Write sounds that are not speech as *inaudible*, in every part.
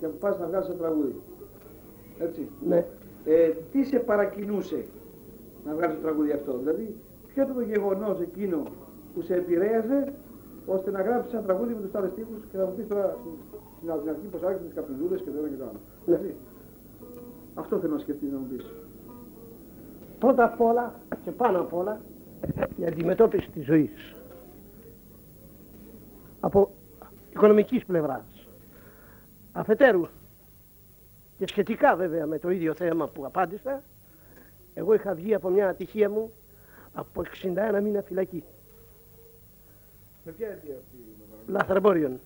και πας να βγάλεις ένα τραγούδι. Έτσι. Ναι. Ε, τι σε παρακινούσε να βγάλεις το τραγούδι αυτό; Δηλαδή, ποιο ήταν το γεγονός εκείνο που σε επηρέαζε ώστε να γράψεις ένα τραγούδι με τους τάδες στίχους και να μου πεις τώρα στην στην αρχή πως άρχισες τις καπνιδούλες και το ένα και το άλλο. Ναι. Έτσι. Αυτό θέλω να σκεφτείς να μου πεις. Πρώτα απ' όλα και πάνω απ' όλα η αντιμετώπιση της ζωής. Από οικονομικής πλευράς. Αφετέρου και σχετικά βέβαια με το ίδιο θέμα που απάντησα, εγώ είχα βγει από μια ατυχία μου από 61 μήνα φυλακή, Με ποια αιτία αυτή η Μαυροβούνη; λαθρεμπόριων.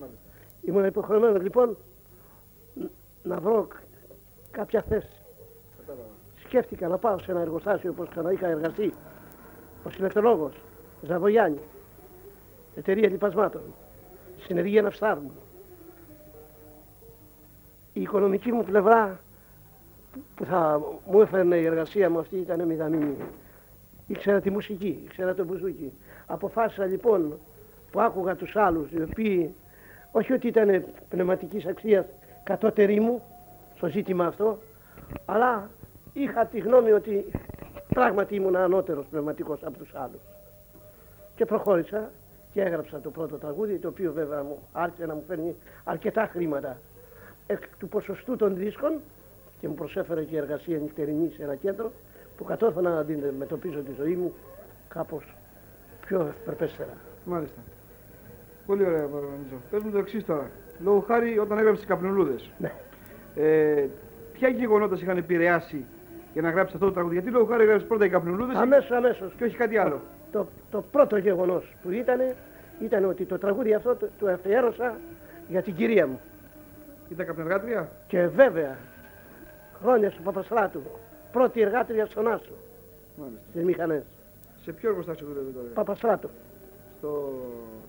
Μάλιστα. Ήμουν υποχρεωμένος λοιπόν ν- να βρω κάποια θέση. Κατάλαβα. Σκέφτηκα να πάω σε ένα εργοστάσιο όπως ξανά είχα εργαστεί ως ηλεκτρολόγος, Ζαβογιάννη, εταιρεία λοιπασμάτων, συνεργεία ναυστάρμου. Η οικονομική μου πλευρά που θα μου έφερνε η εργασία μου αυτή ήταν μηδαμινή. Ήξερα τη μουσική, ήξερα το μπουζούκι. Αποφάσισα λοιπόν που άκουγα τους άλλους οι οποίοι όχι ότι ήταν πνευματικής αξίας κατώτεροι μου στο ζήτημα αυτό, αλλά είχα τη γνώμη ότι πράγματι ήμουν ανώτερος πνευματικός από τους άλλους. Και προχώρησα και έγραψα το πρώτο τραγούδι, το οποίο βέβαια μου άρχισε να μου φέρνει αρκετά χρήματα εκ του ποσοστού των δίσκων και μου προσέφερε και εργασία νυχτερινή σε ένα κέντρο που κατόρθωνα να αντιμετωπίζω τη ζωή μου κάπως πιο ευπρεπέστερα. Μάλιστα. Πολύ ωραία, Μαυροβουνίτσο. Πες μου το εξής τώρα. Λόγω χάρη όταν έγραψες τις καπνολούδες. Ναι. Ε, ποια γεγονότας σε είχαν επηρεάσει για να γράψεις αυτό το τραγούδι; Γιατί λόγω χάρη έγραψες πρώτα οι καπνολούδες Αμέσως, αμέσως. και όχι κάτι άλλο. Το, το πρώτο γεγονός που ήταν, ήταν ότι το τραγούδι αυτό το, το αφιέρωσα για την κυρία μου. Ήταν καπνεργάτρια. Και βέβαια, χρόνια στο Παπαστράτου, πρώτη εργάτρια στον Άσο, Μάλιστα. στις μηχανές. Σε ποιο εργοστάσιο δουλεύει τώρα; Παπαστράτου, Στο...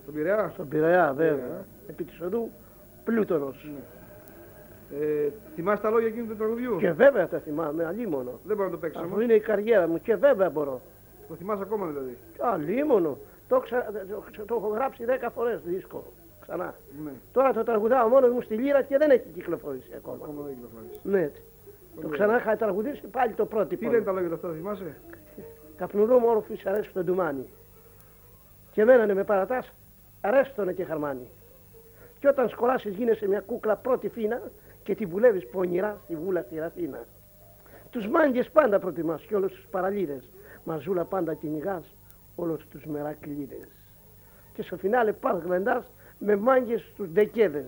Στον Πειραιά; στον Πειραιά βέβαια, Πειραιά. επί της οδού Πλούτονος. Ε, θυμάσαι τα λόγια εκείνου του τραγουδιού; Και βέβαια τα θυμάμαι, αλίμονο. Δεν μπορώ να το παίξω Αφού όμως. είναι η καριέρα μου και βέβαια μπορώ. Το θυμάσαι ακόμα δηλαδή. Αλίμονο. Το, ξα... το, το έχω γράψει 10 φορές δίσκο. Ξανά. Ναι. Τώρα το τραγουδάω μόνος μου στη λύρα και δεν έχει κυκλοφορήσει ακόμα. Ακόμα δεν κυκλοφορείς. Ναι. Το ξανά είχα τραγουδήσει πάλι το πρώτο. Τι λένε τα λόγια του αυτά, θυμάσαι; Καπνουρού μου όροφη αρέσει το ντουμάνι. Και μένανε με παρατάς, αρέστονα και χαρμάνι. Και όταν σκολάσεις γίνεσαι μια κούκλα πρώτη φίνα και τη βουλεύεις πονηρά στη βούλα στη Ραφίνα. Τους μάγκες πάντα προτιμάς και όλους τους παραλίδες. Μαζούλα πάντα κυνηγάς όλους τους μερακλίδες. Και στο φινάλε πας γλεντάς με μάγκες τους ντεκέδες.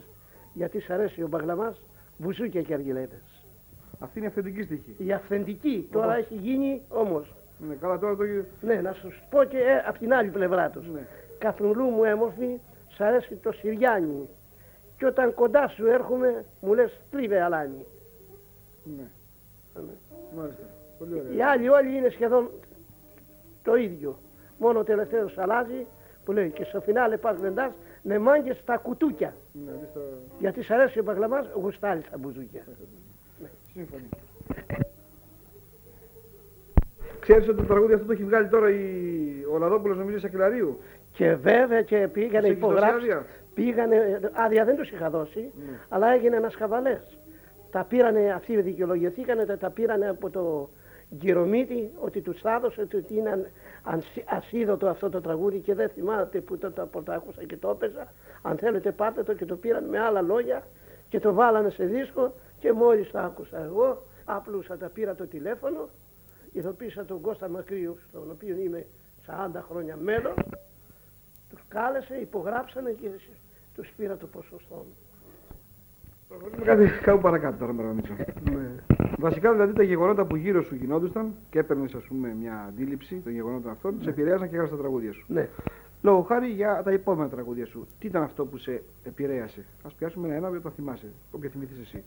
Γιατί σ' αρέσει ο μπαγλαμάς βουζούκια και αργυλέδες. Αυτή είναι η αυθεντική στοιχή. Η αυθεντική τώρα έχει γίνει όμως Ναι, καλά τώρα το. ναι, να σου πω και ε, απ' την άλλη πλευρά τους. Ναι. Καθνουλού μου έμορφη, σ' αρέσει το Συριάνι. Και όταν κοντά σου έρχομαι, μου λες τρίβε αλάνι. Ναι. Μάλιστα. Πολύ ωραία. Οι άλλοι όλοι είναι σχεδόν το ίδιο. Μόνο ο τελευταίος αλλάζει που λέει και στο φινάλε πας γλεντάς με μάγκες στα κουτούκια. Ναι, εμείς το... Γιατί σ' αρέσει ο παγλαμάς, γουστάρει στα μπουζούκια. Σύμφωνοι. Ξέρεις ότι το τραγούδι αυτό το έχει βγάλει τώρα η... ο Λαδόπουλος νομίζω Σακελαρίου; Και βέβαια και πήγανε Τους έχεις δώσει υπογράψει. άδεια; Πήγανε, άδεια δεν τους είχα δώσει, Ναι. αλλά έγινε ένας χαβαλές. Τα πήρανε, αυτοί δικαιολογηθήκανε, τα, τα πήρανε από το Γυρομίτη, ότι τους θα έδωσε ότι είναι αν- ανσύ- ασίδωτο αυτό το τραγούδι και δεν θυμάται που το, το, το, το άκουσα και το έπαιζα. Αν θέλετε πάρτε το και το πήραν με άλλα λόγια και το βάλανε σε δίσκο και μόλις το άκουσα εγώ, άπλουσα τα πήρα το τηλέφωνο, ειδοποίησα τον Κώστα Μακρύου, στον οποίο είμαι 40 χρόνια μέλος, τους κάλεσε, υπογράψανε και τους πήρα το ποσοστό. Προχωρούμε κάτι κάπου παρακάτω τώρα Μαρονίτσο. Βασικά δηλαδή τα γεγονότα που γύρω σου γινόντουσαν και έπαιρνες ας πούμε μια αντίληψη των γεγονότων αυτών, σε επηρέαζαν και έγραψες τα τραγούδια σου. Ναι. Λόγω χάρη για τα επόμενα τραγούδια σου. Τι ήταν αυτό που σε επηρέασε; Α πιάσουμε ένα-ένα που το θυμάσαι. Όποια θυμηθεί εσύ.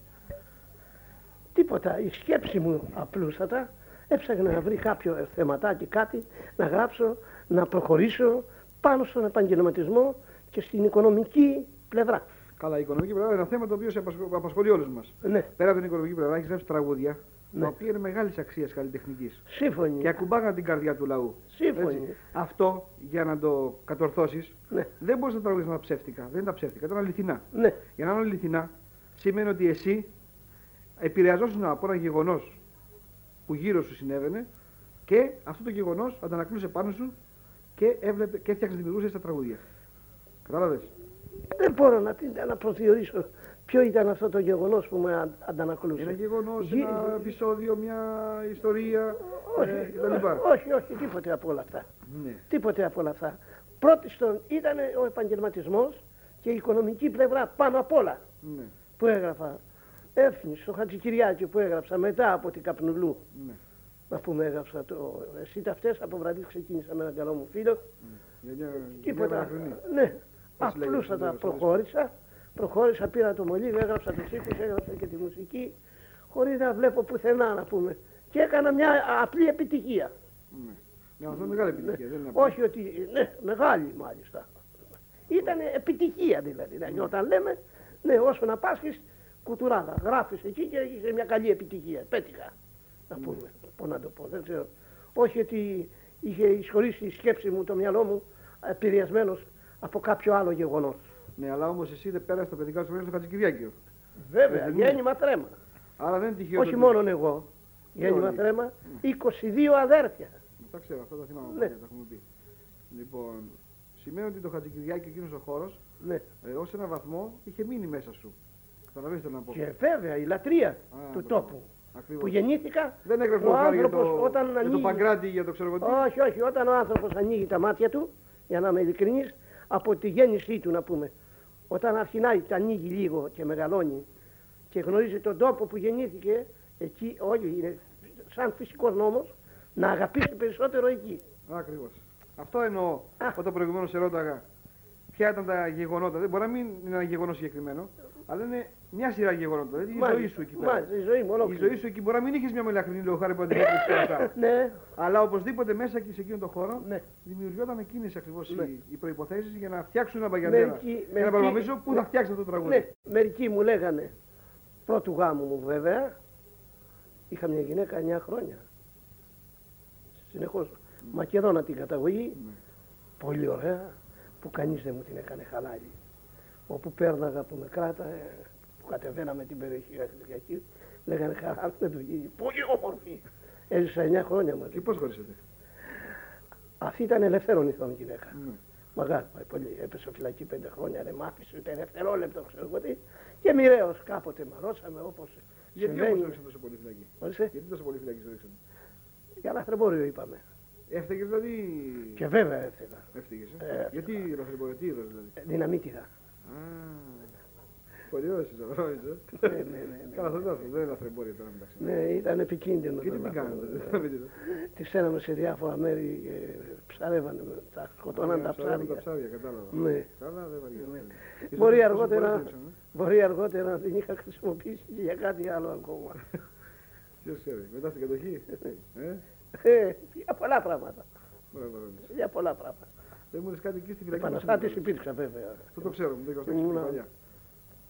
Τίποτα. Η σκέψη μου απλούστατα έψαχνα να βρει κάποιο θεματάκι, κάτι, να γράψω, να προχωρήσω πάνω στον επαγγελματισμό και στην οικονομική πλευρά. Καλά, η οικονομική πλευρά είναι ένα θέμα το οποίο σε απασχολεί, απασχολεί όλους μας. Ναι, Πέρα από την οικονομική πλευρά, έχεις γράψει τραγούδια Ναι. τα οποία είναι μεγάλης αξίας καλλιτεχνικής σύμφωνοι. και ακουμπάγαν την καρδιά του λαού. Σύμφωνοι. Έτσι. Αυτό για να το κατορθώσεις Ναι, δεν μπορείς να τραγουδίσει τα ψεύτικα. Δεν είναι τα ψεύτικα, ήταν αληθινά. ναι, Για να είναι αληθινά, σημαίνει ότι εσύ επηρεαζόσουν από ένα γεγονός που γύρω σου συνέβαινε και αυτό το γεγονός αντανακλούσε πάνω σου και, έβλεπε, και έφτιαξε δημιουργούσε τα τραγούδια. Κατάλαβες; Δεν μπορώ να, την- να προσδιορίσω ποιο ήταν αυτό το γεγονός που με αν- αντανακλούσε. Ένα γεγονός, Γύ- ένα επεισόδιο, μια ιστορία όχι, ε, κτλ. όχι, όχι, τίποτε από όλα αυτά. Ναι. Τίποτε από όλα αυτά. Πρώτιστον ήταν ο επαγγελματισμός και η οικονομική πλευρά πάνω απ' όλα Ναι. που έγραφα. Έφυγε στο Χατζικυριάκη που έγραψα μετά από την Καπνουλού. ναι. Να πούμε έγραψα το εσύ τα αυτές από βραδύ ξεκίνησα με έναν καλό μου φίλο. Για μια, Τίποτα. μια αναχρονή. Ναι. Πώς λέγεται Απλούστατα το τέλος, προχώρησα. Προχώρησα, πήρα το μολύβι, έγραψα τους ήχους, έγραψα και τη μουσική. Χωρίς να βλέπω πουθενά να πούμε. Και έκανα μια απλή επιτυχία. Ναι. Ναι, αυτό είναι μεγάλη επιτυχία. Δεν είναι απλή. Όχι ότι, ναι, μεγάλη μάλιστα. Ήταν επιτυχία δηλαδή. δηλαδή όταν λέμε, ναι, όσο να πάσχεις, κουτουράδα. Γράφεις εκεί και έχεις μια καλή επιτυχία. Πέτυχα. Να πούμε. Πώς να το πω, δεν ξέρω. Όχι ότι είχε εισχωρήσει η σκέψη μου, το μυαλό μου, επηρεασμένος από κάποιο άλλο γεγονός. Ναι, αλλά όμως εσύ δεν πέρασες τα παιδικά σου χρόνια στο Χατζικυριάκιο. Βέβαια, Ε, ναι. γέννημα τρέμα. Άρα δεν είναι τυχαίο. Όχι ότι- μόνο εγώ. Γέννημα όλοι. τρέμα, 22 αδέρφια. Τα ξέρω, αυτά τα θυμάμαι. Ναι. Ναι. Τα έχουμε πει. Λοιπόν, σημαίνει ότι το Χατζικυριάκιο εκείνος ο χώρος Ναι. ε, ως ένα βαθμό είχε μείνει μέσα σου. Καταλαβαίνετε τι θέλω να πω. Και βέβαια η λατρεία Α, του μπράβο. τόπου. Ακριβώς. Που γεννήθηκα, Δεν έγραφε ο ο χάρη για άνθρωπος το, όταν για το ανοίγει- Παγκράτη, για το ξέρω εγώ τι. Όχι, όχι. Όταν ο άνθρωπος ανοίγει τα μάτια του, για να είμαι ειλικρινής, από τη γέννησή του να πούμε, όταν αρχινάει, τα ανοίγει λίγο και μεγαλώνει και γνωρίζει τον τόπο που γεννήθηκε, εκεί όλοι είναι σαν φυσικός νόμος να αγαπήσει περισσότερο εκεί. Ακριβώς. Αυτό εννοώ Α. όταν προηγουμένω σε ρώταγα ποια ήταν τα γεγονότα. Δεν μπορεί να μην είναι ένα γεγονός συγκεκριμένο, αλλά είναι μια σειρά γεγονότα. Δηλαδή η Μάλιστα, ζωή σου εκεί πέρα. Μάλιστα, η ζωή μου Η ολόκληρη. ζωή σου εκεί μπορεί να μην είχες μια μελαχρινή λογάρη που αντιμετωπίζει όλα αυτά. Ναι, Αλλά οπωσδήποτε μέσα και σε εκείνον τον χώρο ναι. δημιουργιόταν εκείνε ακριβώς Ναι. οι, οι προποθέσει για να φτιάξουν ένα μπαγιαντέρα. Μερικοί- Ένα μερικοί- παραμαμίσο που ναι. θα φτιάξει αυτό το τραγούδι. Ναι, μερικοί μου λέγανε πρώτου γάμου μου βέβαια. Είχα μια γυναίκα 9 χρόνια. Συνεχώς. Μακεδόνα την καταγωγή. Ναι. Πολύ ωραία. Που κανείς δεν μου την έκανε χαλάλι. Όπου πέρναγα που με κράταγε, που κατεβαίναμε την περιοχή Γαστριακή, λέγανε χαρά δεν του γίνει. Πολύ όμορφη. Έζησα 9 χρόνια μαζί. Και πώς χωρίσετε. Αυτή ήταν ελευθέρων ηθών γυναίκα. Ναι. Μεγάλη, πάει πολύ. Έπεσε φυλακή πέντε χρόνια, δεν μ' άφησε ούτε δευτερόλεπτο, ξέρω εγώ τι. Και μοιραίω κάποτε μαρώσαμε όπως Γιατί όμως συμβαίνει. ρίξαν τόσο πολύ φυλακή; Ορίστε, Γιατί τόσο πολύ φυλακή το ρίξαν. για λαθρεμπόριο είπαμε. Έφταιγες δηλαδή; Και βέβαια έφυγα. Έφταιγες. Ε, Ε. Γιατί λαθρεμπορία, τι είδος δηλαδή; Ε, Δυναμίτιδα. Α, πολύ ωραίο είσαι, γνώριζε. ναι, ναι, ναι, ναι. Καλά, αυτό δεν είναι- δεν είναι λαθρεμπόρια τώρα μεταξύ. μας. Ναι, ήταν επικίνδυνο. Γιατί το τι λάθος. κάνετε, δυναμίτιδα. Τη στέλναμε σε διάφορα μέρη και ψαρεύανε, τα σκοτώναν τα Ψάρια, Τα ψάρια. ψάρια, κατάλαβα. Ναι. Καλά, δεν βαριέσαι. Ίσως Μπορεί τόσο αργότερα, πολλές ρίξανε. μπορεί αργότερα να την είχα χρησιμοποιήσει και για κάτι άλλο ακόμα. *laughs* Ποιος ξέρει, μετά στην κατοχή; *laughs* Ε, Ε, για πολλά πράγματα. μπράβο, Ρόνης. Για πολλά πράγματα. Δεν μου λες κάτι εκεί στη φυλακή. Επαναστάτης πώς υπήρξα βέβαια. Αυτό το ξέρω, μου το είχα Ήμουνα- στην παλιά.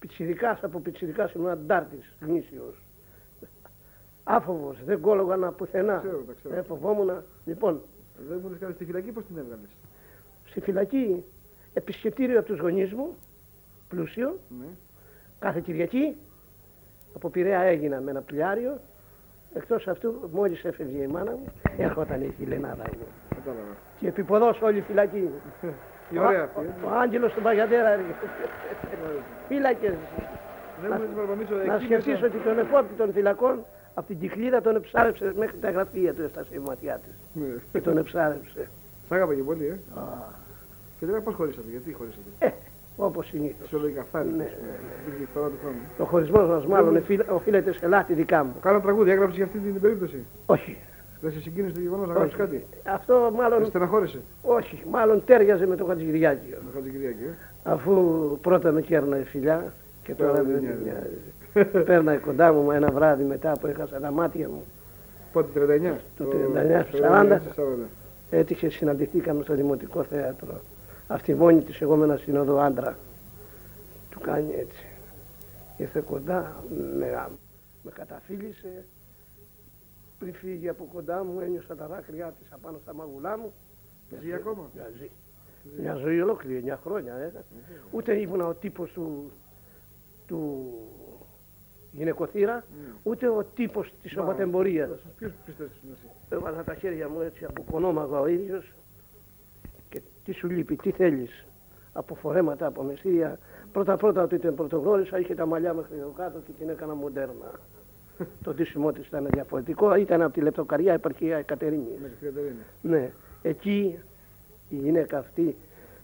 Πιτσιρικάς από πιτσιρικάς ήμουν αντάρτης, γνήσιος. Άφοβος, δεν κόλογανα πουθενά. Ξέρω, τα ξέρω. Ε, φοβόμουν. Λοιπόν, Δεν μου λες κάτι στη φυλακή, πώς την έβγαλες; στη φυλακή επισκεπτήριο από τους γονείς μου, πλούσιο, Ναι. κάθε Κυριακή. Από Πειραιά έγινα με ένα πλιάριο. Εκτός αυτού, μόλις έφευγε η μάνα μου, έρχονταν η Χιλενάδα μου. Κατάλαβα. Και επιποδός όλη η φυλακή. *laughs* Η ωραία Ο- αυτή. ε. Ο, ο Άγγελος του Παγιαντέρα έργε. Φύλακες. Δεν μου λες, Βαρβαμίσο, Να εκεί σκεφτείς μέσα- ότι τον επόπτη των φυλακών από την κυκλίδα τον εψάρεψες μέχρι τα γραφεία του έφτασε η ματιά της. Ναι. Και τον εψάρεψε. Σ' άγαπα και πολύ, ε. Α, Και τώρα πώς χωρίσατε, γιατί χωρίσατε; Ε, όπως συνήθως. Φυσιολογικά, φτάνει. Ναι, ας πούμε. Υπήρχε φορά του χρόνου. Ο χωρισμός μας μάλλον εφίλ- οφείλεται σε λάθη δικά μου. Κάνα τραγούδι, έγραψε για αυτή την περίπτωση. Όχι. Δεν σε συγκίνησε το γεγονός να γράψεις όχι. κάτι; Αυτό Σε μάλλον στεναχώρησε. όχι. Μάλλον τέριαζε με το Χατζηγυριάκιο. Με Χατζικυριακή, ε; Αφού πρώτα με κέρναγε φιλιά και τώρα Τώρα δεν δεν με νοιάζει. νοιάζει. Πέρναγε κοντά μου ένα βράδυ μετά που έχασα τα μάτια μου. Πότε, 39. Το Το- 39, στο 39, 40. στο 40. Έτυχε, συναντηθήκαμε στο Δημοτικό Θέατρο. Αυτή μόνη της εγώ με ένα συνοδό άντρα. Του κάνει έτσι. Ήρθε κοντά, με, με καταφύλισε. Πριν φύγει από κοντά μου ένιωσα τα δάκρυά της απάνω στα μαγουλά μου. Ζει ακόμα; Μια, ζει. Μια ζωή ολόκληρη, 9 χρόνια. Ε. Ούτε ήμουνα ο τύπος του, του γυναικοθύρα, Ναι. ούτε ο τύπος της οπατεμπορίας. Ποιους πιστεύεις ότι είναι εσύ. Έβαλα τα χέρια μου έτσι από κονόμαγα ο ίδιος και τι σου λείπει, τι θέλεις. Από φορέματα, από μεσία. Πρώτα πρώτα ότι την πρωτογνώρισα, είχε τα μαλλιά μέχρι εδώ κάτω και την έκανα μοντέρνα. Το ντύσιμό της ήταν διαφορετικό, ήταν από τη λεπτοκαριά επαρχία Εκατερίνη. Με τη Κατερίνα. Ναι, εκεί η γυναίκα αυτή,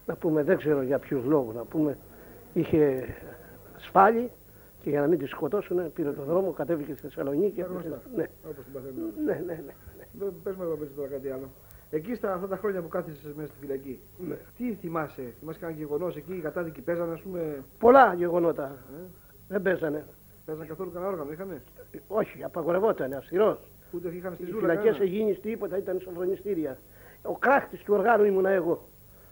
να πούμε δεν ξέρω για ποιους λόγους, να πούμε είχε σφάλει και για να μην τη σκοτώσουν πήρε το δρόμο, κατέβηκε στη Θεσσαλονίκη. Τα γνωστά. Ναι, Όπως την παθαίνουμε. ναι, ναι, ναι. ναι. Δεν- Πες μου εδώ πες τώρα κάτι άλλο. Εκεί στα αυτά τα χρόνια που κάθισες μέσα στη φυλακή, Ναι. τι θυμάσαι, θυμάσαι κανένα γεγονός εκεί, οι κατάδικοι παίζανε, ας πούμε, Πολλά γεγονότα. ε; Δεν παίζανε. Παίζανε καθόλου κανένα όργανο, είχανε. Όχι, απαγορευόταν, αυστηρός. Ούτε είχαν στη Οι ζούλα φυλακές κανένα; Αιγίνη τίποτα ήταν σοφρονιστήρια. Ο κράχτης του οργάνου ήμουνα εγώ.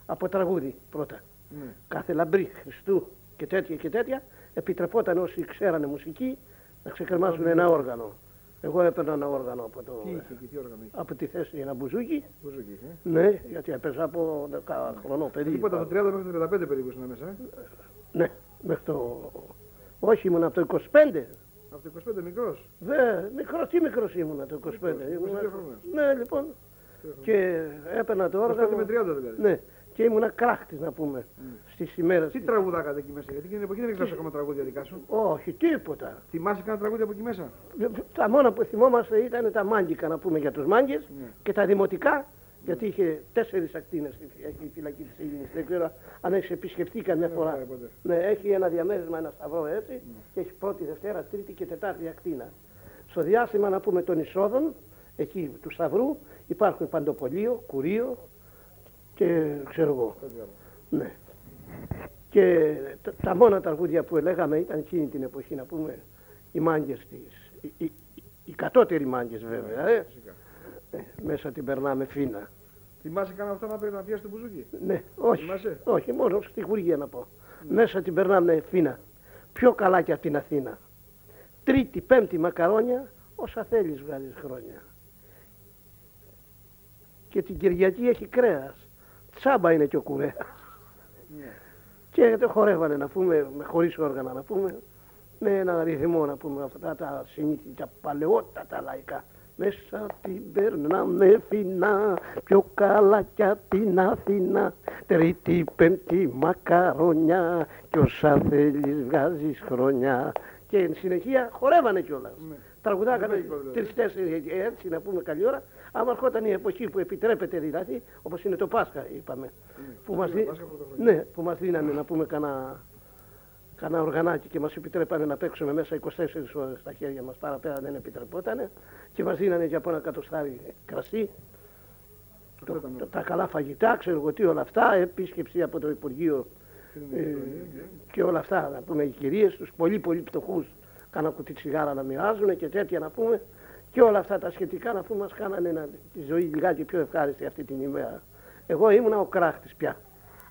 Από τραγούδι πρώτα. Ναι. Κάθε λαμπρή Χριστού και τέτοια και τέτοια επιτρεπόταν όσοι ξέρανε μουσική να ξεκρεμάσουν ένα όργανο. Εγώ έπαιρνα ένα όργανο από, το, Τι είχε εκεί, τι όργανο είχε; από τη θέση ένα μπουζούκι. Μπουζούκι είχε. Ναι, γιατί έπαιζα από 10 χρονό παιδί. Τίποτα από το 30 μέχρι το 35 περίπου ήσουν μέσα. Ε; Ναι, μέχρι το. Όχι, ήμουν από το 25. Από το 25 μικρός. Δε, μικρός, τι μικρός ήμουνα το 25. Ήμουνα... 22 χρόνια. Ναι, λοιπόν. Και έπαιρνα το 25 όργανο. με 30 δηλαδή. Ναι, και ήμουνα κράχτη να πούμε στις ημέρες. Τι τραγουδάκατε εκεί μέσα, γιατί εκείνη την εποχή δεν ήξερα ακόμα τραγούδια δικά σου. Όχι, τίποτα. Θυμάσαι κανένα τραγούδι από εκεί μέσα; Τα μόνα που θυμόμαστε ήταν τα μάγκικα να πούμε για τους μάγκες Ναι. και τα δημοτικά, γιατί είχε τέσσερις ακτίνες η- η φυλακή της Αιγίνης. Δεν ξέρω αν έχεις επισκεφτεί καμιά Δεν φορά. έχω πάει ποτέ. Ναι, έχει ένα διαμέρισμα, ένα σταυρό έτσι και έχει πρώτη, δευτέρα, τρίτη και τετάρτη ακτίνα. Στο διάστημα να πούμε των εισόδων, εκεί του σταυρού, υπάρχουν παντοπολείο, κουρίο και ξέρω εγώ. Κάτι άλλο. Ναι. Και τα, τα μόνα τραγούδια που λέγαμε ήταν εκείνη την εποχή να πούμε οι μάγκες της. Οι, οι, οι κατώτεροι μάγκες βέβαια. Ε. Φυσικά. Ε, μέσα την περνάμε φίνα. Θυμάσαι κανένα αυτό να πρέπει να πιάσει το μπουζούκι; Ναι, όχι. Θυμάσαι; Όχι, μόνο στη χουργία να πω. Μέσα την περνάμε φίνα. Πιο καλά και από την Αθήνα. Τρίτη, πέμπτη μακαρόνια, όσα θέλεις βγάλεις χρόνια. Και την Κυριακή έχει κρέας. Τσάμπα είναι και ο κουρέας. Ναι. Και το χορεύανε να πούμε, με χωρίς όργανα να πούμε, με ένα ρυθμό να πούμε αυτά τα συνήθεια, τα παλαιότατα λαϊκά. Μέσα την περνάμε φινά, πιο καλά κι απ' την Αθήνα. Τρίτη, πέμπτη μακαρόνια, κι όσα θέλεις βγάζεις χρονιά. Και εν συνεχεία χορεύανε κιόλας. Ναι. Τραγουδάκανε Ζευγικό δηλαδή. τρεις-τέσσερις έτσι να πούμε καλή ώρα. Άμα ερχόταν η εποχή που επιτρέπεται δηλαδή, όπως είναι το Πάσχα είπαμε, που μας, δι- Πάσχα πρωτοχρονιά. ναι, που μας δίνανε να πούμε κανένα κανένα οργανάκι και μας επιτρέπανε να παίξουμε μέσα 24 ώρες στα χέρια μας, παραπέρα δεν επιτρεπότανε. Και μας δίνανε και από ένα κατοστάρι κρασί, Αυτό το- ήταν το- τα καλά φαγητά, ξέρω εγώ τι όλα αυτά, επίσκεψη από το Υπουργείο ε, και όλα αυτά, να πούμε οι κυρίες τους, πολύ πολύ πτωχούς, κάνα κουτί τσιγάρα να μοιράζουν και τέτοια να πούμε. Και όλα αυτά τα σχετικά να πούμε μας κάνανε να, τη ζωή λιγάκι πιο ευχάριστη αυτή την ημέρα. Εγώ ήμουνα ο κράχτης πια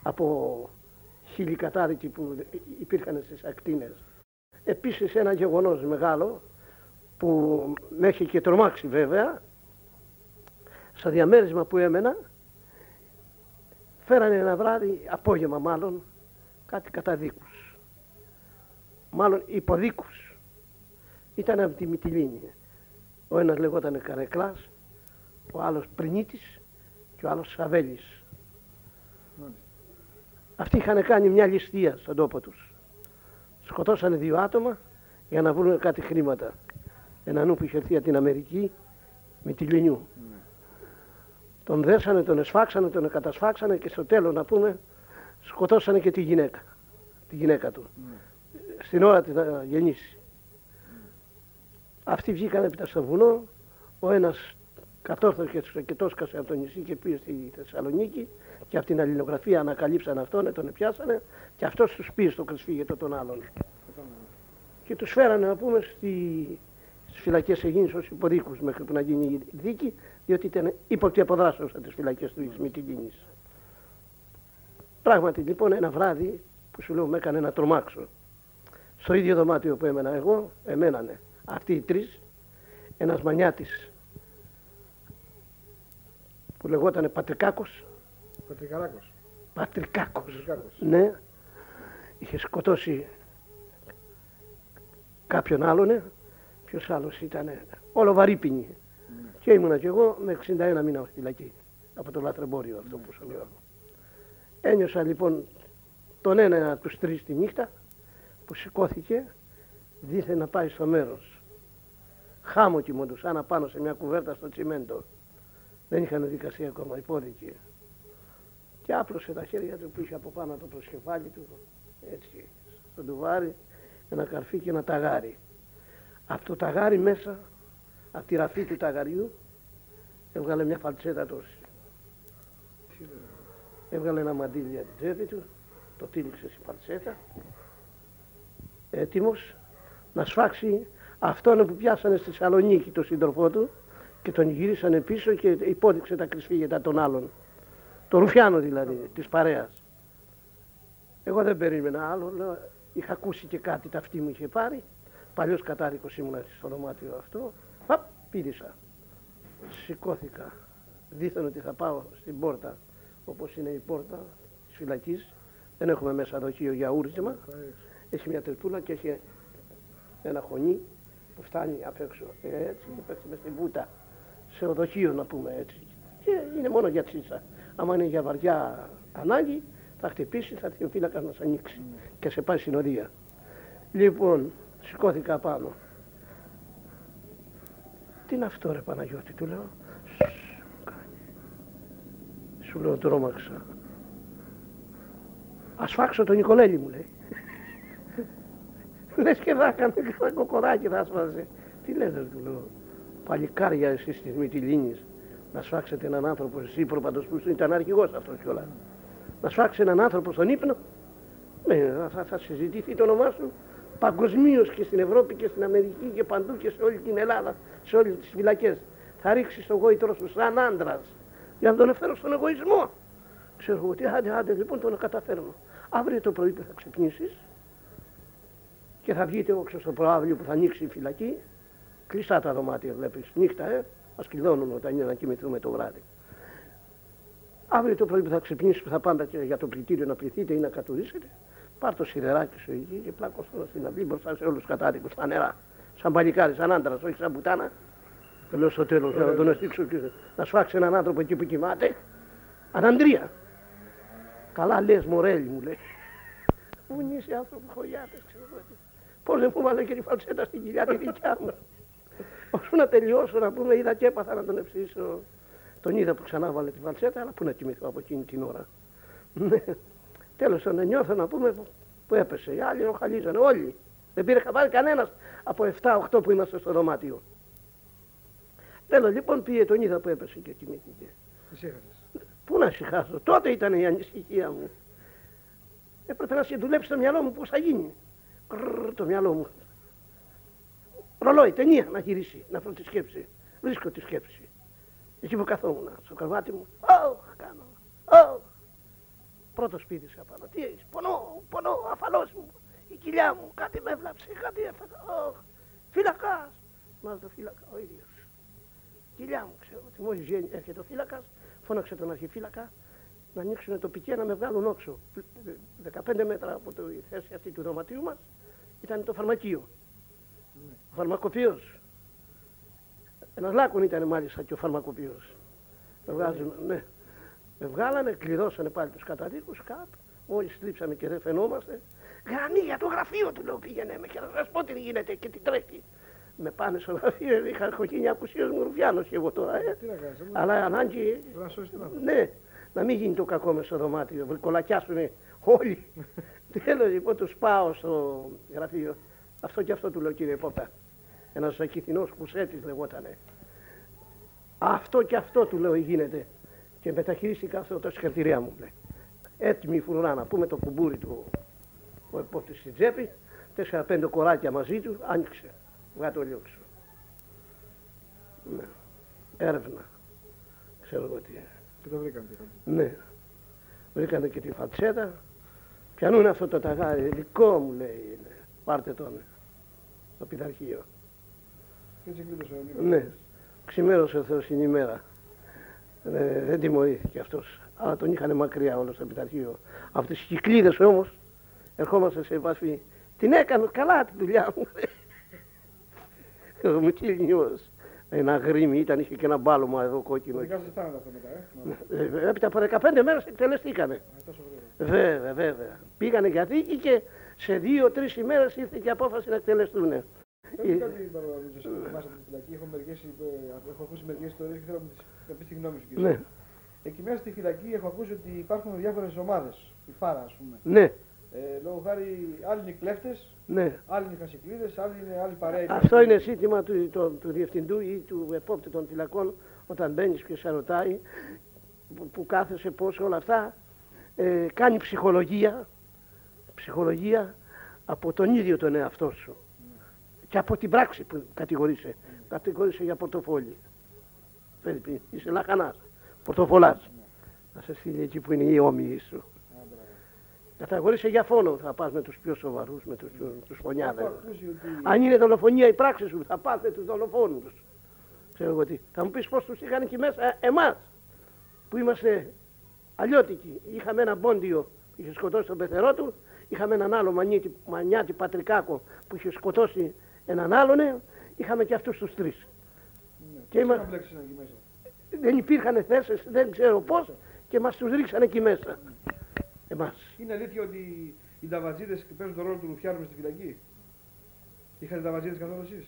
από χιλικατάρικοι που υπήρχαν στις ακτίνες. Επίσης ένα γεγονός μεγάλο που με έχει και τρομάξει βέβαια στο διαμέρισμα που έμενα φέρανε ένα βράδυ, απόγευμα μάλλον, κάτι καταδίκους. Μάλλον υποδίκους. Ήταν από τη Μυτιλίνη. Ο ένας λεγόταν Καρεκλάς, ο άλλος Πρινίτης και ο άλλος Σαβέλης. Μάλιστα. Αυτοί είχαν κάνει μια ληστεία στον τόπο τους. Σκοτώσανε δύο άτομα για να βρουν κάτι χρήματα. Έναν που είχε έρθει από την Αμερική με τη Λινιού. Ναι. Τον δέσανε, τον εσφάξανε, τον κατασφάξανε και στο τέλος να πούμε σκοτώσανε και τη γυναίκα. Τη γυναίκα του. Ναι. Στην ώρα της να γεννήσει. Αυτοί βγήκαν έπειτα στο βουνό. Ο ένας κατόρθωσε και το έσκασε από το νησί και πήγε στη Θεσσαλονίκη και από την αλληλογραφία ανακαλύψαν αυτόν, τον πιάσανε και αυτός τους πήγε στο κρυσφύγετο των άλλων. Κατάλαβα. Και τους φέρανε να πούμε στη, στις φυλακές Αιγίνης ως υποδίκους μέχρι που να γίνει η δίκη, διότι ήταν ύποπτη αποδράσεως από τις φυλακές του Μητυλίνης. Πράγματι λοιπόν ένα βράδυ που σου λέω με έκανε να τρομάξω. Στο ίδιο δωμάτιο που έμενα εγώ, εμένανε αυτοί οι τρεις, ένας μανιάτης που λεγόταν Πατρικάκος, Πατρικαράκος. Πατρικάκος, Πατρικάκος. ναι, είχε σκοτώσει κάποιον άλλον, ποιος άλλος ήταν, όλο βαρύπινη. Και ήμουνα κι εγώ με 61 μήνα στη φυλακή, από το λατρεμπόριο αυτό που σου λέω. Ένιωσα λοιπόν τον ένα από τους τρεις τη νύχτα που σηκώθηκε δίθεν να πάει στο μέρος. Χάμω κοιμόντουσαν πάνω σε μια κουβέρτα στο τσιμέντο. Δεν είχαν δικαστεί ακόμα υπόδικοι. Και άπλωσε τα χέρια του που είχε από πάνω το προσκεφάλι του, έτσι, στο τουβάρι, ένα καρφί και ένα ταγάρι. Από το ταγάρι μέσα, από τη ραφή του ταγαριού, έβγαλε μια φαλτσέτα τόση. Έβγαλε ένα μαντίλι για την τσέπη του, το τύλιξε στη φαλτσέτα, έτοιμος να σφάξει αυτόν που πιάσανε στη Σαλονίκη τον σύντροφό του και τον γύρισαν πίσω και υπόδειξε τα κρυσφύγετα των άλλων. Το Ρουφιάνο δηλαδή, της παρέας. Εγώ δεν περίμενα άλλο, λέω, είχα ακούσει και κάτι τα αυτή μου είχε πάρει. Παλιός κατάρικος ήμουνα στο δωμάτιο αυτό. Παπ, πήδησα. Σηκώθηκα. Δίθεν ότι θα πάω στην πόρτα, όπως είναι η πόρτα της φυλακής. Δεν έχουμε μέσα δοχείο για ούρισμα. Έχει μια τερτούλα και έχει ένα χωνί που φτάνει απ' έξω έτσι και πέφτει μες στην βούτα σε οδοχείο να πούμε έτσι και είναι μόνο για τσίτσα. Άμα είναι για βαριά ανάγκη θα χτυπήσει, θα έρθει ο φύλακας να σε ανοίξει και σε πάει συνοδεία. Λοιπόν, σηκώθηκα πάνω. Τι είναι αυτό ρε Παναγιώτη, του λέω. Σου λέω τρόμαξα. Ας φάξω τον Νικολέλη μου λέει. Λες και θα έκανε ένα κοκοράκι θα σφάζει. Τι λέτε του λέω. Παλικάρια εσείς στη Μυτιλίνης να σφάξετε έναν άνθρωπο, εσύ προπαντός που ήταν αρχηγός αυτός κιόλας. Να σφάξει έναν άνθρωπο στον ύπνο. Ναι, θα, θα συζητηθεί το όνομά σου παγκοσμίως και στην Ευρώπη και στην Αμερική και παντού και σε όλη την Ελλάδα, σε όλες τις φυλακές. Θα ρίξεις το γόητρο σου σαν άντρας για να τον εφέρω στον εγωισμό. Ξέρω ότι άντε, άντε, λοιπόν τον καταφέρνω. Αύριο το πρωί που θα ξυπνήσει και θα βγείτε όξω στο προάβλιο που θα ανοίξει η φυλακή. Κλειστά τα δωμάτια, βλέπεις. Νύχτα, ε. Α κλειδώνουν όταν είναι να κοιμηθούμε το βράδυ. Αύριο το πρωί που θα ξυπνήσει, που θα πάντα για το πλητήριο να πληθείτε ή να κατουρίσετε, πάρ το σιδεράκι σου εκεί και πλάκω στην αυλή μπροστά σε όλους τους κατάδικους στα νερά. Σαν παλικάρι, σαν άντρας, όχι σαν πουτάνα. Το λέω στο τέλος να τον αισθήξω και να σφάξει έναν άνθρωπο εκεί που κοιμάται. Αναντρία. Καλά λες, Μορέλη μου λέει. Πού είναι οι άνθρωποι χωριάτες, ξέρω εγώ. Πώς δεν μου βάλε και τη φαλσέτα στην κοιλιά τη δικιά μου. Όσο να τελειώσω να πούμε, είδα και έπαθα να τον ευσύσω. Τον είδα που ξανά βάλε τη φαλσέτα, αλλά πού να κοιμηθώ από εκείνη την ώρα. Ναι. Τέλος πάντων νιώθω να πούμε που έπεσε. Οι άλλοι οχαλίζανε όλοι. Δεν πήρε χαμπάρι κανένας από 7-8 που είμαστε στο δωμάτιο. Τέλος λοιπόν πήγε τον είδα που έπεσε και κοιμήθηκε. Πού να συχάσω. Τότε ήταν η ανησυχία μου. Έπρεπε να σε δουλέψει το μυαλό μου πώς θα γίνει. Κρρρ, το μυαλό μου. Ρολόι, ταινία να γυρίσει, να βρω τη σκέψη. Βρίσκω τη σκέψη. Εκεί που καθόμουν, στο κρεβάτι μου. Ωχ, κάνω. Ωχ, Πρώτο σπίτι σε απάνω. Τι έχεις, πονώ, πονώ, αφαλός μου. Η κοιλιά μου, κάτι με έβλαψε, κάτι έφαγα. Oh, φύλακας. Μα το φύλακα ο ίδιος. Κοιλιά μου, ξέρω ότι μόλις βγαίνει, έρχεται ο φύλακας, φώναξε τον αρχιφύλακα να ανοίξουν το πικέ να με βγάλουν όξω. 15 μέτρα από τη θέση αυτή του δωματίου μας ήταν το φαρμακείο. Ναι. Ο φαρμακοποιός. Ένας λάκκον ήταν μάλιστα και ο φαρμακοποιός. Με βγάζουν, ναι. Με βγάλανε, κλειδώσανε πάλι τους καταδίκους κάτω. Μόλις στρίψαμε και δεν φαινόμαστε. Γραμμή για το γραφείο του λέω πήγαινε με και να σας πω τι γίνεται και τι τρέχει. Με πάνε στο γραφείο, είχα αρχοκίνια απουσίως μου ρουφιάνος και εγώ τώρα. Ε. Αλλά ανάγκη, ναι, να μην γίνει το κακό μες στο δωμάτιο, κολακιάσουνε όλοι. *laughs* Τέλος λοιπόν τους πάω στο γραφείο. Αυτό και αυτό του λέω κύριε Πόπτα. Ένας ακυθινός κουσέτης λεγότανε. Αυτό και αυτό του λέω γίνεται και μεταχειρίστηκα αυτό το συγχαρητηρία μου. Λέει. Έτοιμη η φουρνά να πούμε το κουμπούρι του ο επόπτης στην τσέπη, τέσσερα-πέντε κοράκια μαζί του, άνοιξε. Βγάλε το έξω. Ναι. Έρευνα. Ξέρω εγώ τι. Και το βρήκαν. Ναι. Βρήκανε και τη φατσέτα. Πιανούν αυτό το ταγάρι, δικό μου λέει. Ναι. Πάρτε τον. Στο πειθαρχείο. Και έτσι κλείδωσε ο Ναι. Ξημέρωσε ο Θεός την ημέρα. Ε, δεν τιμωρήθηκε αυτός. Αλλά τον είχαν μακριά όλος στο επιταρχείο. Αυτέ οι κυκλίδες όμως ερχόμαστε σε επαφή. Την έκανε καλά τη δουλειά μου. *laughs* ο Μουτσίλινιος. Ένα γρήμι ήταν, είχε και ένα μπάλωμα εδώ κόκκινο. Δικά σας φτάνατε αυτό μετά, ε; Ε, Έπειτα από 15 μέρες εκτελεστήκανε. Ε, τόσο γρήγορα. Βέβαια, βέβαια. Πήγανε για δίκη και σε δύο-τρεις ημέρες ήρθε και απόφαση να εκτελεστούν. Πες μου κάτι παραπάνω, σε θυμάσαι από τη φυλακή. Έχω, μερικές, ε, έχω ακούσει μερικές ιστορίες και θέλω να μου τις- να πεις τη γνώμη σου. κύριε. Ναι, Εκεί μέσα στη φυλακή έχω ακούσει ότι υπάρχουν διάφορες ομάδες. Η φάρα, ας πούμε. ναι, Ε, λόγω χάρη, άλλοι είναι κλέφτες, ναι. άλλοι είναι χασικλίδες, άλλοι είναι άλλη παρέα. Αυτό είναι ζήτημα του, του, του διευθυντού ή του επόπτη των φυλακών όταν μπαίνεις και σε ρωτάει που, που κάθεσαι πώς όλα αυτά ε, κάνει ψυχολογία ψυχολογία από τον ίδιο τον εαυτό σου και από την πράξη που κατηγορείσαι κατηγορείσαι για πορτοφόλι. Φέρει, είσαι λαχανάς. Πορτοφολάς. Να σε στείλει εκεί που είναι οι όμοιοι σου. Κατηγορείσαι για φόνο. Θα πας με τους πιο σοβαρούς με τους, τους Έχω φωνιάδες. Ακούσει ότι αν είναι δολοφονία η πράξη σου, θα πάτε τους δολοφόνους. Ξέρω εγώ τι. Θα μου πεις πώς τους είχαν εκεί μέσα εμάς που είμαστε αλλιώτικοι. Είχαμε ένα μπόντιο που είχε σκοτώσει τον πεθερό του, είχαμε έναν άλλο μανιάτη, μανιάτη πατρικάκο που είχε σκοτώσει έναν άλλον, ε, είχαμε και αυτούς τους τρεις. ναι. Και Πώς είμα- είχαν μπλέξει εκεί μέσα; Δεν υπήρχαν θέσεις, δεν ξέρω πώς, και μας τους ρίξαν εκεί μέσα. Εμάς. Είναι αλήθεια ότι οι ταβατζίδες παίζουν τον ρόλο του Ρουφιάνου μες στη φυλακή; Είχατε ταβατζίδες καθόλου εσείς;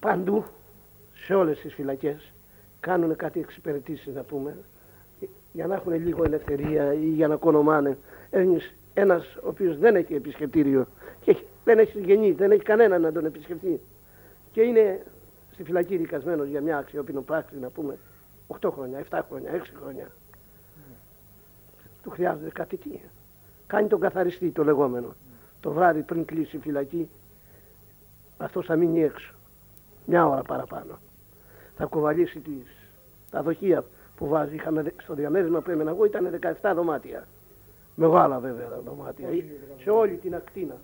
παντού, σε όλες τις φυλακές, κάνουν κάτι εξυπηρετήσεις να πούμε, για να έχουν λίγο ελευθερία ή για να κονομάνε. Ένας, ένας ο οποίος δεν έχει επισκεπτήριο και έχει- δεν έχει συγγενή, δεν έχει κανέναν να τον επισκεφτεί και είναι στη φυλακή δικασμένος για μια αξιόπινο πράξη να πούμε 8 χρόνια, 7 χρόνια, 6 χρόνια. Του χρειάζεται κάτι τι. Κάνει τον καθαριστή το λεγόμενο. Το βράδυ πριν κλείσει η φυλακή αυτός θα μείνει έξω. Μια ώρα παραπάνω. Θα κουβαλήσει τις, τα δοχεία που βάζει. Είχαμε, δε- στο διαμέρισμα που έμενα εγώ ήταν 17 δωμάτια. Μεγάλα βέβαια τα δωμάτια. Πόσοι Ή- είναι 17? Σε όλη την ακτίνα.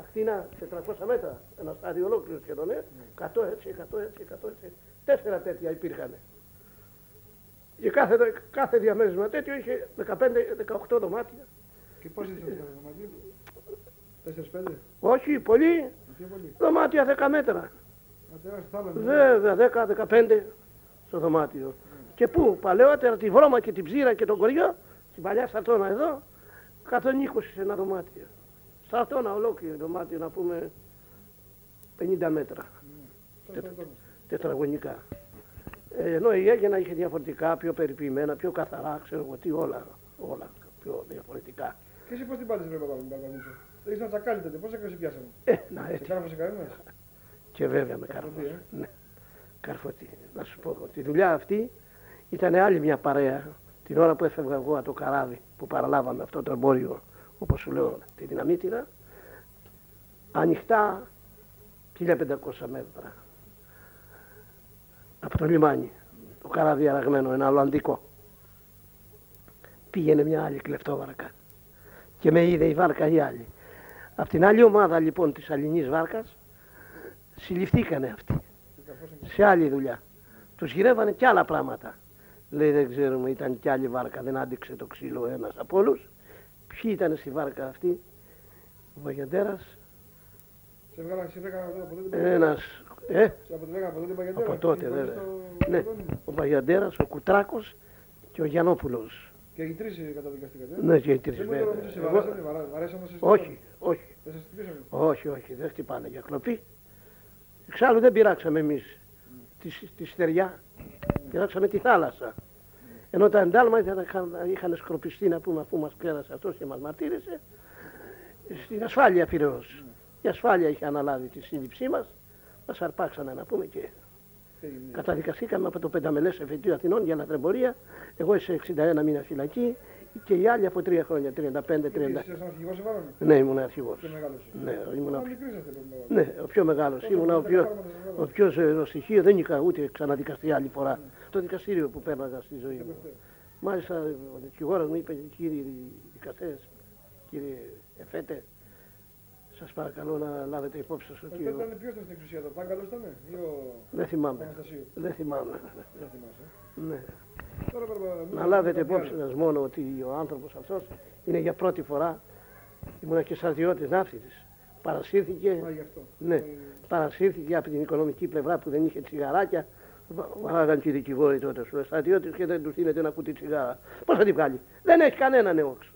Ακτίνα 400 μέτρα. Ένας στάδιο ολόκληρο σχεδόν. Ε. 100 έτσι, 100 έτσι, 100 έτσι. Τέσσερα τέτοια υπήρχαν. Και κάθε, δε- κάθε διαμέρισμα τέτοιο είχε 15-18 δωμάτια. Και πώς ήσασταν στο δωμάτιο. Τέσσερις πέντε; Όχι, πολύ. Πιο πολύ. Δωμάτια 10 μέτρα. Να τεράστιο θάλαμο. Βέβαια, 10-15 στο δωμάτιο. Και πού, παλαιότερα τη βρώμα και την ψήρα και τον κοριό, στην παλιά στρατόνα εδώ, 120 σε ένα δωμάτιο. Στρατόνα ολόκληρο δωμάτιο, να πούμε 50 μέτρα Σας το τετραγωνικά. Ε, ενώ η Έγινα είχε διαφορετικά, πιο περιποιημένα, πιο καθαρά, ξέρω εγώ τι, όλα, όλα πιο διαφορετικά. Και εσύ πώς την πάτησες ρε Παπα- Παπαδίτσο. Έχεις ένα τσακάλι τότε. Πώς έκανες πιάσανε. Ε, να Σε έτσι. κάρφωσε κανένας. Και βέβαια με Καρφωτή, καρφώσε. ε. Ναι. Καρφωτή. Να σου πω ότι η δουλειά αυτή ήταν άλλη μια παρέα. Την ώρα που έφευγα εγώ από το καράβι που παραλάβαμε αυτό το εμπόριο, όπως σου λέω, τη δυναμίτιδα, ανοιχτά 1500 μέτρα από το λιμάνι. Το καράβι αραγμένο, ένα Ολλανδικό. Πήγαινε μια άλλη κλεφτόβαρκα και με είδε η βάρκα η άλλη. Απ' την άλλη ομάδα λοιπόν της αλληνής βάρκας συλληφθήκανε αυτοί Και καρφώσανε και- σε άλλη δουλειά. Τους γυρεύανε κι άλλα πράγματα. Λέει δεν ξέρουμε, ήταν κι άλλη βάρκα, δεν άντυξε το ξύλο ο ένας από όλους. Ποιοι ήταν στη βάρκα αυτή, ο Βαγεντέρας, Σε βγάλανε, σε βρέκανε από τότε. την ένας, ε, Σε αποτελέγανε από τότε την Παγιαντέρα. από τότε Την βέβαια. στο Ναι, Παντώνη. ο Βαγεντέρας, ο Κουτράκος και ο Γιαννόπουλος. Και οι τρεις ε, καταδικαστήκατε. ε; Ναι, και οι τρεις Δεν μου βέβαια. τώρα σε Εγώ- βαρέσανε, βαρά- βαρέσανε να σας Όχι, όχι, Δεν σας χτυπήσανε. όχι, όχι, δεν χτυπάνε για κλοπή. Εξάλλου δεν πειράξαμε εμείς τη, τη στεριά, πειράξαμε τη θάλασσα. Ενώ τα εντάλματα είχαν, είχαν σκορπιστεί να πούμε αφού μας πέρασε αυτός και μας μαρτύρησε στην ασφάλεια Πειραιώς. Η ασφάλεια είχε αναλάβει τη σύλληψή μας, μας αρπάξανε να πούμε και Τι έγινε. καταδικαστήκαμε από το πενταμελές εφετείο Αθηνών για λατρεμπορία. Εγώ σε 61 μήνα φυλακή και οι άλλοι από τρία χρόνια, 35-30. Εσείς ήσασταν αρχηγός, σε βάλανε. Ναι, ήμουν αρχηγός. Πιο μεγάλος. Ναι, ήμουν Α, ο μικροί είσαστε, λέω, μεγάλος. ναι, ο πιο μεγάλος. Τότε Ήμουν ο δεν πιο, τα πάρουμε τα ο μεγάλα. πιο ζευρό στοιχείο. Δεν είχα ούτε ξαναδικαστεί άλλη φορά. Το δικαστήριο που πέρναγα στη ζωή μου. Τελευταίο. Μάλιστα ο δικηγόρος μου είπε, κύριοι δικαστές, κύριε Εφέτε, σας παρακαλώ να λάβετε υπόψη σας ότι. Τότε ο- ήταν ποιος ήταν στην εξουσία, το Πάγκαλος ήταν ή ο Δεν θυμάμαι. Αναστασίου; Δεν θυμάμαι. Δεν θυμάσαι. Ναι. Τώρα πρέπει να- Να λάβετε κάτι υπόψη άλλο. σας μόνο ότι ο άνθρωπος αυτός είναι για πρώτη φορά, ήμουνα και στρατιώτης ναύτης, παρασύρθηκε, Α, γι' αυτό. ναι, Ε, παρασύρθηκε από την οικονομική πλευρά που δεν είχε τσιγαράκια. Βα- Βάγαν και οι δικηγόροι τότε στου στρατιώτε και δεν του δίνεται ένα κουτί τσιγάρα. Πώς θα την βγάλει; Δεν έχει κανέναν όξο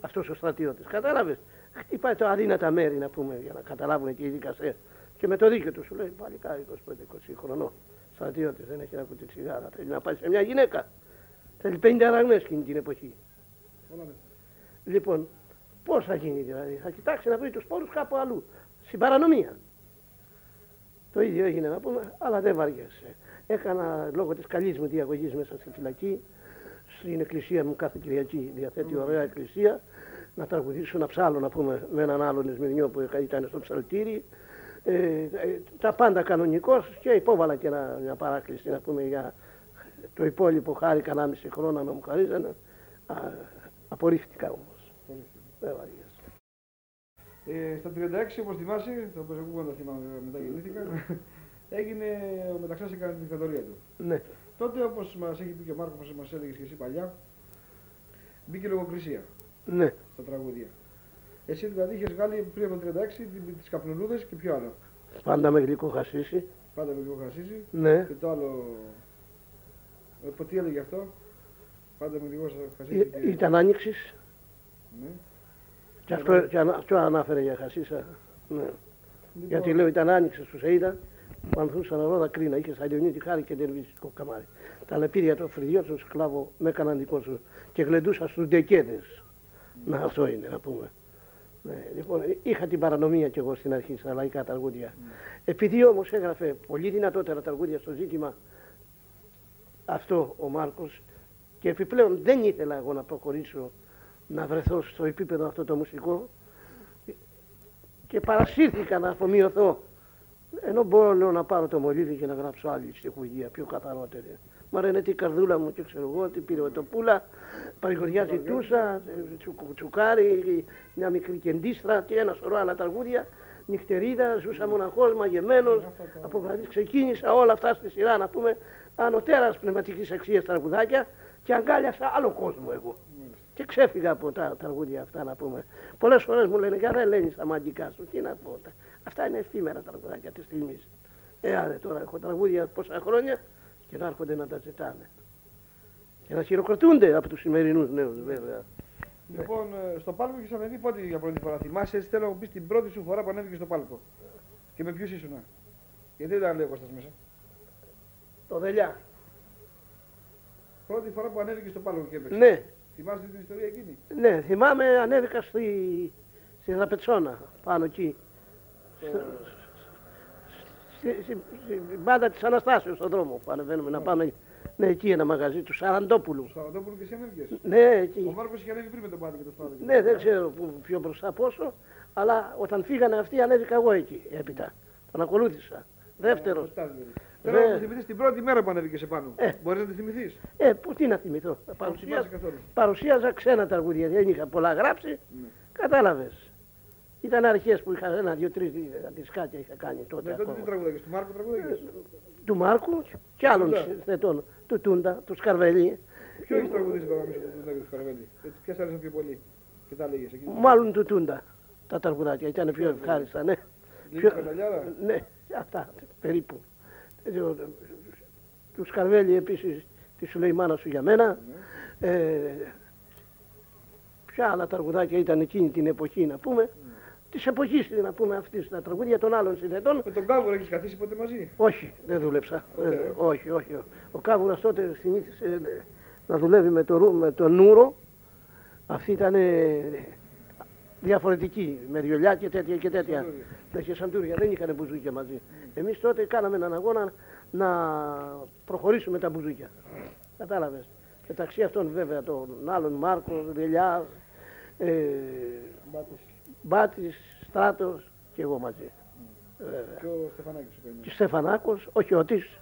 αυτός ο στρατιώτης. Κατάλαβες; Χτυπάει τα αδύνατα μέρη να πούμε για να καταλάβουν και οι δικαστές. Και με το δίκιο του σου λέει παλικά 25-20 χρονών. Στρατιώτη δεν έχει ένα κουτί τσιγάρα. Θέλει να πάει σε μια γυναίκα. Θέλει 50 ραγμές εκείνη την εποχή. όλα μέσα. Λοιπόν, πώς θα γίνει δηλαδή, θα κοιτάξει να βρει τους πόρους κάπου αλλού. Στην παρανομία. Το ίδιο έγινε να πούμε, αλλά δεν βαριέσαι. Έκανα λόγω της καλής μου διαγωγής μέσα στη φυλακή, στην εκκλησία μου κάθε Κυριακή διαθέτει ωραία εκκλησία, να τραγουδήσω, να ψάλω να πούμε με έναν άλλον Εσμυρνιό που ήταν στο ψαλτήρι. Ε, ε, τα πάντα κανονικώ και υπόβαλα και ένα, μια παράκληση να πούμε για το υπόλοιπο χάρη κανένα μισή χρόνο να μου χαρίζανε. Α, απορρίφθηκα όμως. Πολύ. Δεν βαριέσαι. Ε, στα 36, όπως θυμάσαι, το οποίο εγώ δεν το θυμάμαι βέβαια, μετά γεννήθηκα, *laughs* έγινε ο Μεταξάς έκανε τη δικτατορία του. Ναι, Τότε, όπως μας έχει πει και ο Μάρκος, όπως μας έλεγες και εσύ παλιά, μπήκε λογοκρισία ναι. στα τραγούδια. Εσύ δηλαδή είχες βγάλει πριν από το 36 τι- τις καπνολούδες και ποιο άλλο; Πάντα με γλυκό χασίσι. Πάντα με λίγο χασίσει. Ναι. Και το άλλο. Ε, πω, τι έλεγε αυτό; Πάντα με λίγο χασίσει. Ή- Ήταν άνοιξης Ναι. και αυτό, και ανα- αυτό ανάφερε για χασίσα. Ναι. Λοιπόν, Γιατί λέω ήταν άνοιξε στου Σεΐδα που ανθούσαν ρόδα κρίνα. Είχες σαλιονίτη χάρη και τερβιστικό καμάρι. Τα λεπίδια το φρυδιό του σκλάβο με έκαναν δικό σου και γλεντούσα στους ντεκέδε. Να αυτό είναι να πούμε. Ναι, λοιπόν, είχα την παρανομία κι εγώ στην αρχή στα λαϊκά τραγούδια. Επειδή όμως έγραφε πολύ δυνατότερα τραγούδια στο ζήτημα αυτό ο Μάρκος και επιπλέον δεν ήθελα εγώ να προχωρήσω να βρεθώ στο επίπεδο αυτό το μουσικό και παρασύρθηκα να αφομοιωθώ ενώ μπορώ λέω, να πάρω το μολύβι και να γράψω άλλη στιχουργία πιο καθαρότερη. Μα λένε τι καρδούλα μου και ξέρω εγώ, τι πήρε το πουλα, παρηγοριάζει τούσα, τσου- τσουκάρι, μια μικρή κεντίστρα και ένα σωρό άλλα τραγούδια. Νυχτερίδα, ζούσα μοναχός, μαγεμένος, από βραδύς ξεκίνησα όλα αυτά στη σειρά να πούμε ανωτέρας πνευματικής αξίας τραγουδάκια και αγκάλιασα άλλο κόσμο εγώ. Και ξέφυγα από τα τραγούδια αυτά να πούμε. Πολλές φορές μου λένε, για δεν λένε στα μαγικά σου, τι να πω. τα- Αυτά είναι εφήμερα τραγουδάκια της στιγμής. Ε, άρε, τώρα έχω τραγούδια πόσα χρόνια και να έρχονται να τα ζητάνε. Και να χειροκροτούνται από τους σημερινούς νέους βέβαια. Λοιπόν, ε, στο πάλκο είχε ανέβει πότε για πρώτη φορά. Θυμάσαι, έτσι θέλω να μου πεις την πρώτη σου φορά που ανέβηκες στο πάλκο. Και με ποιους ήσουν. Γιατί δεν ήταν λέει ο Κώστας μέσα. Το δελιά. Πρώτη φορά που ανέβηκες στο πάλκο και έπαιξες. Ναι, Θυμάσαι την ιστορία εκείνη; ναι, θυμάμαι ανέβηκα στη, στη Δραπετσόνα, πάνω εκεί. Το- Στη, στη, στην μπάντα της Αναστάσεως στον δρόμο που ανεβαίνουμε να πάμε. Ναι, εκεί ένα μαγαζί του Σαραντόπουλου. Στο Σαββατόπουλο και εσύ ανέβηκες. Ναι, Ο εκεί. Μάρκος είχε ανέβει πριν με τον Πάτη και το Στάδιο. Ναι, δεν ξέρω που, πιο μπροστά πόσο, αλλά όταν φύγανε αυτοί ανέβηκα εγώ εκεί έπειτα. Τον ακολούθησα. Δεύτερος. Θέλω να Δε- μου θυμηθείς την πρώτη μέρα που ανέβηκες επάνω. Ε. Μπορείς να τη θυμηθείς; Ε, που, τι να θυμηθώ. Δεν θυμάσαι Παρουσίαζα, καθόλου. παρουσίαζα ξένα τραγούδια, δεν είχα πολλά γράψει. Ναι. Κατάλαβες. Ήταν αρχές που είχα ένα, δύο, τρεις δισκάκια είχα κάνει τότε. Ναι, τότε τι ακόμα. τραγουδάκες, του Μάρκου τραγουδάκες. Του Μάρκου και άλλων Τούντα. συνθετών. Του Τούντα, του Σκαρβελί. Ποιος έχει τραγουδίσει τώρα μέσα του Δάκη του Καραβέλη. Ποια σ' άρεσαν πιο πολύ. Και τα λέγες εκεί. Μάλλον του Τούντα τα τραγουδάκια. Ήταν πιο ευχάριστα, ναι. Λίγη Καρδαλιάρα. Ναι, αυτά περίπου. Ε, το- Του Σκαρβέλη επίσης τη Σουλεϊμάνα σου για μένα. Ναι. Ε, ποια άλλα τραγουδάκια ήταν εκείνη την εποχή να πούμε. Της εποχής να πούμε αυτή τα τραγούδια των άλλων συνθετών. Με τον Κάβουρα έχεις καθίσει ποτέ μαζί; Όχι, δεν δούλεψα. Ποτέ, Ε, ε. όχι, όχι. Ο Κάβουρας τότε συνήθισε ε, να δουλεύει με το, ρου- με το νούρο. Αυτή ήταν ε, διαφορετική, με ριολιά και τέτοια και τέτοια. Σαντούρια. Ναι, και σαντούρια, δεν είχαν μπουζούκια μαζί. Εμείς τότε κάναμε έναν αγώνα να προχωρήσουμε τα μπουζούκια. Κατάλαβες. Μεταξύ αυτών βέβαια των άλλων Μάρκος, Δελιά, ε, Μπάτης. Μπάτης, Στράτος και εγώ μαζί. Βέβαια. Και ο Στεφανάκης σου Και κάνει. Στεφανάκος, ο Χιώτης.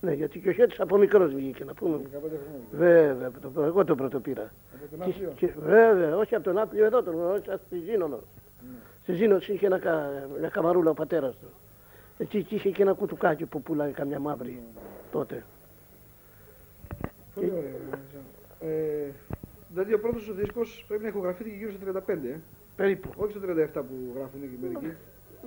Ναι, γιατί και ο Χιώτης από μικρός βγήκε να πούμε. 15 χρόνια. Βέβαια, το, εγώ τον πρώτο πήρα. Από τον Και- Άπλιο. και- βέβαια, όχι από τον Άπλιο εδώ, τον γνώρισα στη Ζήνονο. Ναι. Στη Ζήνονο είχε ένα, κα- μια καμαρούλα ο πατέρας του. Εκεί και είχε και ένα κουτουκάκι που πουλάει καμιά μαύρη τότε. Πολύ ωραία. Ε, δηλαδή ο πρώτος σου δίσκος πρέπει να ηχογραφήθηκε γύρω στο 35. Ε. Περίπου. Όχι στο 37 που γράφουν εκεί μερικοί.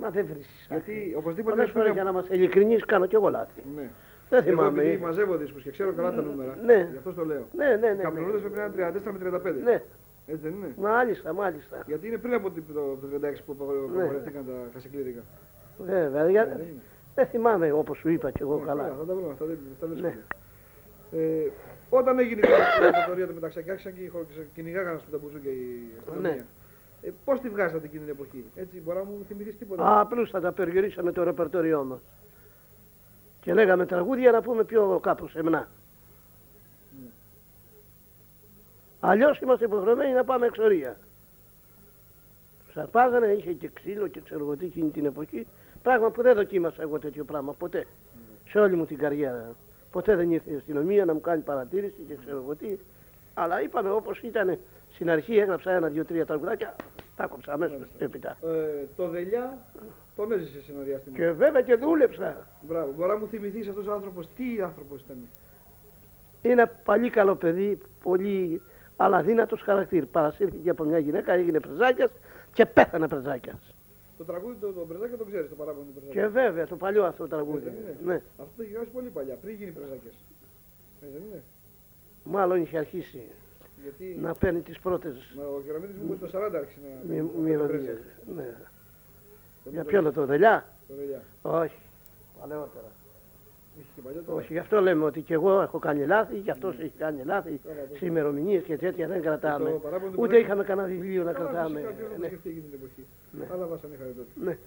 Μα δεν βρίσκεις. Γιατί οπωσδήποτε Πολλές φορές για να είμαστε ειλικρινείς κάνω κι εγώ λάθη. Ναι. Δεν Εγώ θυμάμαι. επειδή μαζεύω δίσκους και ξέρω καλά τα νούμερα, Ναι. γι' αυτό το λέω. Ναι, ναι, Οι ναι. καπνολούδες ναι. πρέπει να είναι 34 με 35. Ναι, Έτσι δεν είναι; μάλιστα, μάλιστα. Γιατί είναι πριν από το το 36 που Ναι. απαγορευτήκαν τα χασικλήρικα. Βέβαια, για... Δεν είναι. δεν θυμάμαι όπως σου είπα κι εγώ Ναι, καλά. Θα τα βρούμε, αυτά δεν αυτά δεν Ναι. σχόλια. Ε, όταν έγινε η *coughs* *coughs* *coughs* κατηγορία του μεταξύ και άρχισαν και οι χω- κυνηγάγανε στον ταμπουζού και η αστυνομία. Ναι. Ε, Πώς τη βγάζατε εκείνη την εποχή, Έτσι, μπορεί να μου θυμηθείς τίποτα; Α, απλούστατα περιορίσαμε το ρεπερτόριό μας. Και λέγαμε τραγούδια να πούμε πιο κάπου σεμνά. Ναι. Αλλιώς είμαστε υποχρεωμένοι να πάμε εξορία. Τους αρπάζανε, είχε και ξύλο και ξέρω εγώ τι εκείνη την εποχή. Πράγμα που δεν δοκίμασα εγώ τέτοιο πράγμα ποτέ. Σε όλη μου την καριέρα. Ποτέ δεν ήρθε η αστυνομία να μου κάνει παρατήρηση και ξέρω εγώ τι. Αλλά είπαμε όπως ήταν στην αρχή έγραψα ένα, δύο, τρία τραγουδάκια. Τα κόψα αμέσως έπειτα. Ε, το Δελιά τον έζησε σε ένα διάστημα. Και βέβαια και δούλεψα. Μπράβο. Μπορεί να μου θυμηθείς αυτός ο άνθρωπος, τι άνθρωπος ήταν. Είναι πολύ καλό παιδί, πολύ αλλά δύνατος χαρακτήρ. Παρασύρθηκε από μια γυναίκα, έγινε πρεζάκιας και πέθανε πρεζάκιας. Το τραγούδι του το, Πρεζάκη τον ξέρεις, το παράπονο του Πρεζάκη. Και βέβαια το παλιό αυτό Ε, τραγούδι. δεν είναι. Ναι, Αυτό το έχει γράψει πολύ παλιά, πριν γίνει Πρεζάκε. Ε, δεν είναι. μάλλον είχε αρχίσει Γιατί να παίρνει τις πρώτες μα, ο Κεραμίδης μου είπε το 40 άρχισε να. μυ- να το μυρωδιές. πρέζει. Ναι. Το Για το- ποιο το δελιά; Το Δελιά. Όχι. Παλαιότερα. Είχε και παλιό τώρα. Όχι, γι' αυτό λέμε ότι και εγώ έχω κάνει λάθη, γι' αυτός έχει κάνει λάθη. Τώρα, το- Σε ημερομηνίες και τέτοια δεν το κρατάμε. παράπονο του Ούτε Πρεζάκη- είχαμε κανένα βιβλίο να Καλά, κρατάμε. φυσικά, ποιος να το Ναι. σκεφτεί εκείνη την εποχή. Ναι. Αλλά βάσανε είχατε τότε. Ναι.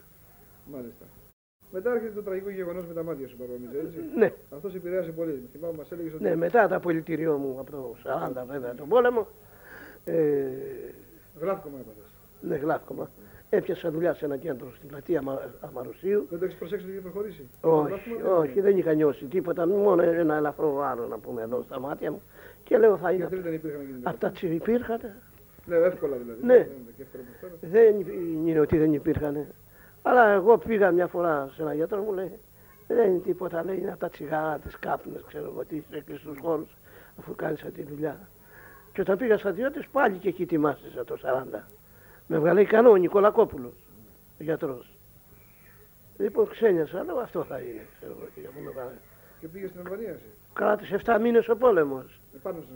Μάλιστα. Μετά έρχεται το τραγικό γεγονός με τα μάτια σου, Παρόμοιζε, έτσι. ναι. Αυτός επηρέασε πολύ. Θυμάμαι, μας έλεγε ότι. Ναι, μετά το απολυτήριό μου από το 40 βέβαια τον πόλεμο, ε, Γράφκομα έπαθες. ναι, γλάφκομα. Έπιασα δουλειά σε ένα κέντρο στην πλατεία Αμα- Αμαρουσίου. Δεν το έχεις προσέξει ότι είχε προχωρήσει; Όχι, Γράφκομα δεν όχι, είναι. δεν είχα νιώσει τίποτα, μόνο ένα ελαφρό βάρο να πούμε εδώ στα μάτια μου. Και λέω θα είναι. Γιατί δεν υπήρχαν εκείνη την εποχή. Αυτά τσι υπήρχαν. Ναι, εύκολα δηλαδή. Ναι. Δεν είναι και εύκολο όπως τώρα. Δεν είναι ότι δεν υπήρχαν. Αλλά εγώ πήγα μια φορά σε ένα γιατρό μου λέει δεν είναι τίποτα, λέει είναι από τα τσιγάρα, τις κάπνες, ξέρω εγώ τι, σε κλειστούς χώρους, αφού κάνεις αυτή τη δουλειά. Και όταν πήγα στρατιώτες πάλι και εκεί τιμάστησα το 40. Με βγάλε ικανό ο Νικολακόπουλος, ο γιατρός. Λοιπόν ξένιασα, λέω αυτό θα είναι, ξέρω εγώ τι, αφού με βάλε. Και πήγες στην Αλβανία εσύ. Κράτησε 7 μήνες ο πόλεμος. Επάνω στο.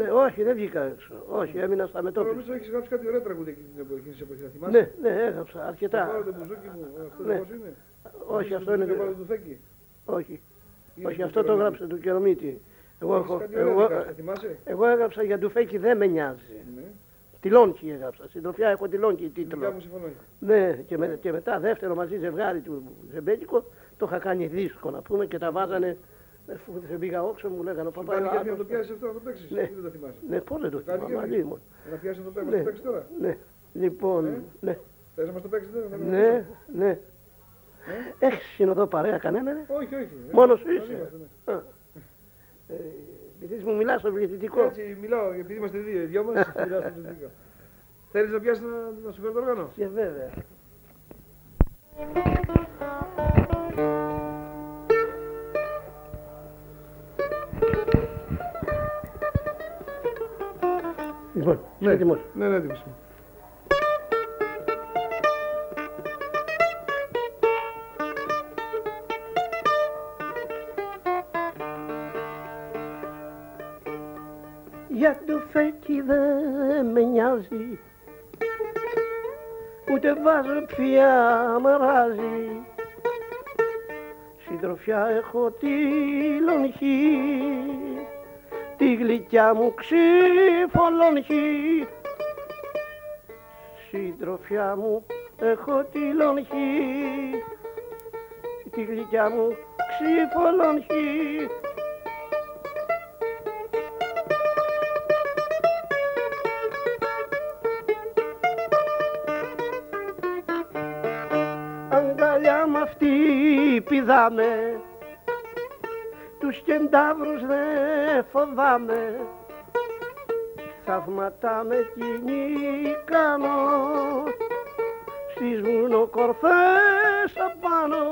Ε, ε, όχι, δεν βγήκα έξω. Όχι, έμεινα στα Τώρα μετώπιση. νομίζω έχεις γράψει κάτι ωραία τραγούδια εκείνη την εποχή. εκείνη την εποχής, θα θυμάσαι. Ναι, ναι, έγραψα Το πάρω αρκετά. το μπουζούκι μου, ε, αυτό Ναι. πώς είναι. Όχι, αυτό Το είναι. πάρω το φέκι. Όχι, Είναι όχι, το αυτό το Κεραμίδη. έγραψε του Κερομίτη. Εγώ, Έχεις έχω, κάτι ωραία εγώ, δικά σου, θα θυμάσαι; εγώ έγραψα για ντουφέκι δεν με νοιάζει. Ναι. Τιλόνκι έγραψα. Συντροφιά έχω τιλόνκι Δουλειά τίτλο. μου συμφωνώ. Ναι, και, με, και μετά δεύτερο μαζί ζευγάρι του Ζεμπέτικο το είχα κάνει δίσκο να πούμε και τα βάζανε. Αφού δεν πήγα όξο μου λέγανε ο Σου παπά. κάνει είναι και να το άτομος». πιάσεις αυτό να το παίξεις. Ναι. Δεν το θυμάσαι. Ναι, πώς δεν το Κάνει θυμάμαι, και μαζί μου. Να πιάσεις να το παίξεις, Ναι. να το παίξεις τώρα. Ναι, λοιπόν, Ε; ναι, Θες να μας το παίξεις τώρα. να το ναι, παίξω. ναι. Ε; Έχεις συνοδό παρέα κανένα, ναι; Όχι, όχι. Ε, Μόνος σου μαζί είσαι. είμαστε, ναι. Α. Ε, Επειδή μου μιλάς στο πληθυντικό. Έτσι μιλάω, επειδή είμαστε δύο, οι δυο μας, *laughs* μιλάω στο πληθυντικό. Θέλεις να πιάσεις να, να σου φέρω το όργανο; Και βέβαια. Λοιπόν, είσαι έτοιμος. Ναι, ναι, έτοιμος. είμαι. Για το φέκι δεν με νοιάζει Ούτε βάζω πια μαράζει Συντροφιά έχω τη λονχή Τη γλυκιά μου ξυφολονχή Συντροφιά μου έχω τη λονχή Τη γλυκιά μου ξυφολονχή αγκαλιά μ' αυτή πηδάμε τους κεντάβρους δεν φοβάμαι. Θαύματα με κοινή κάνω στις βουνοκορφές απάνω.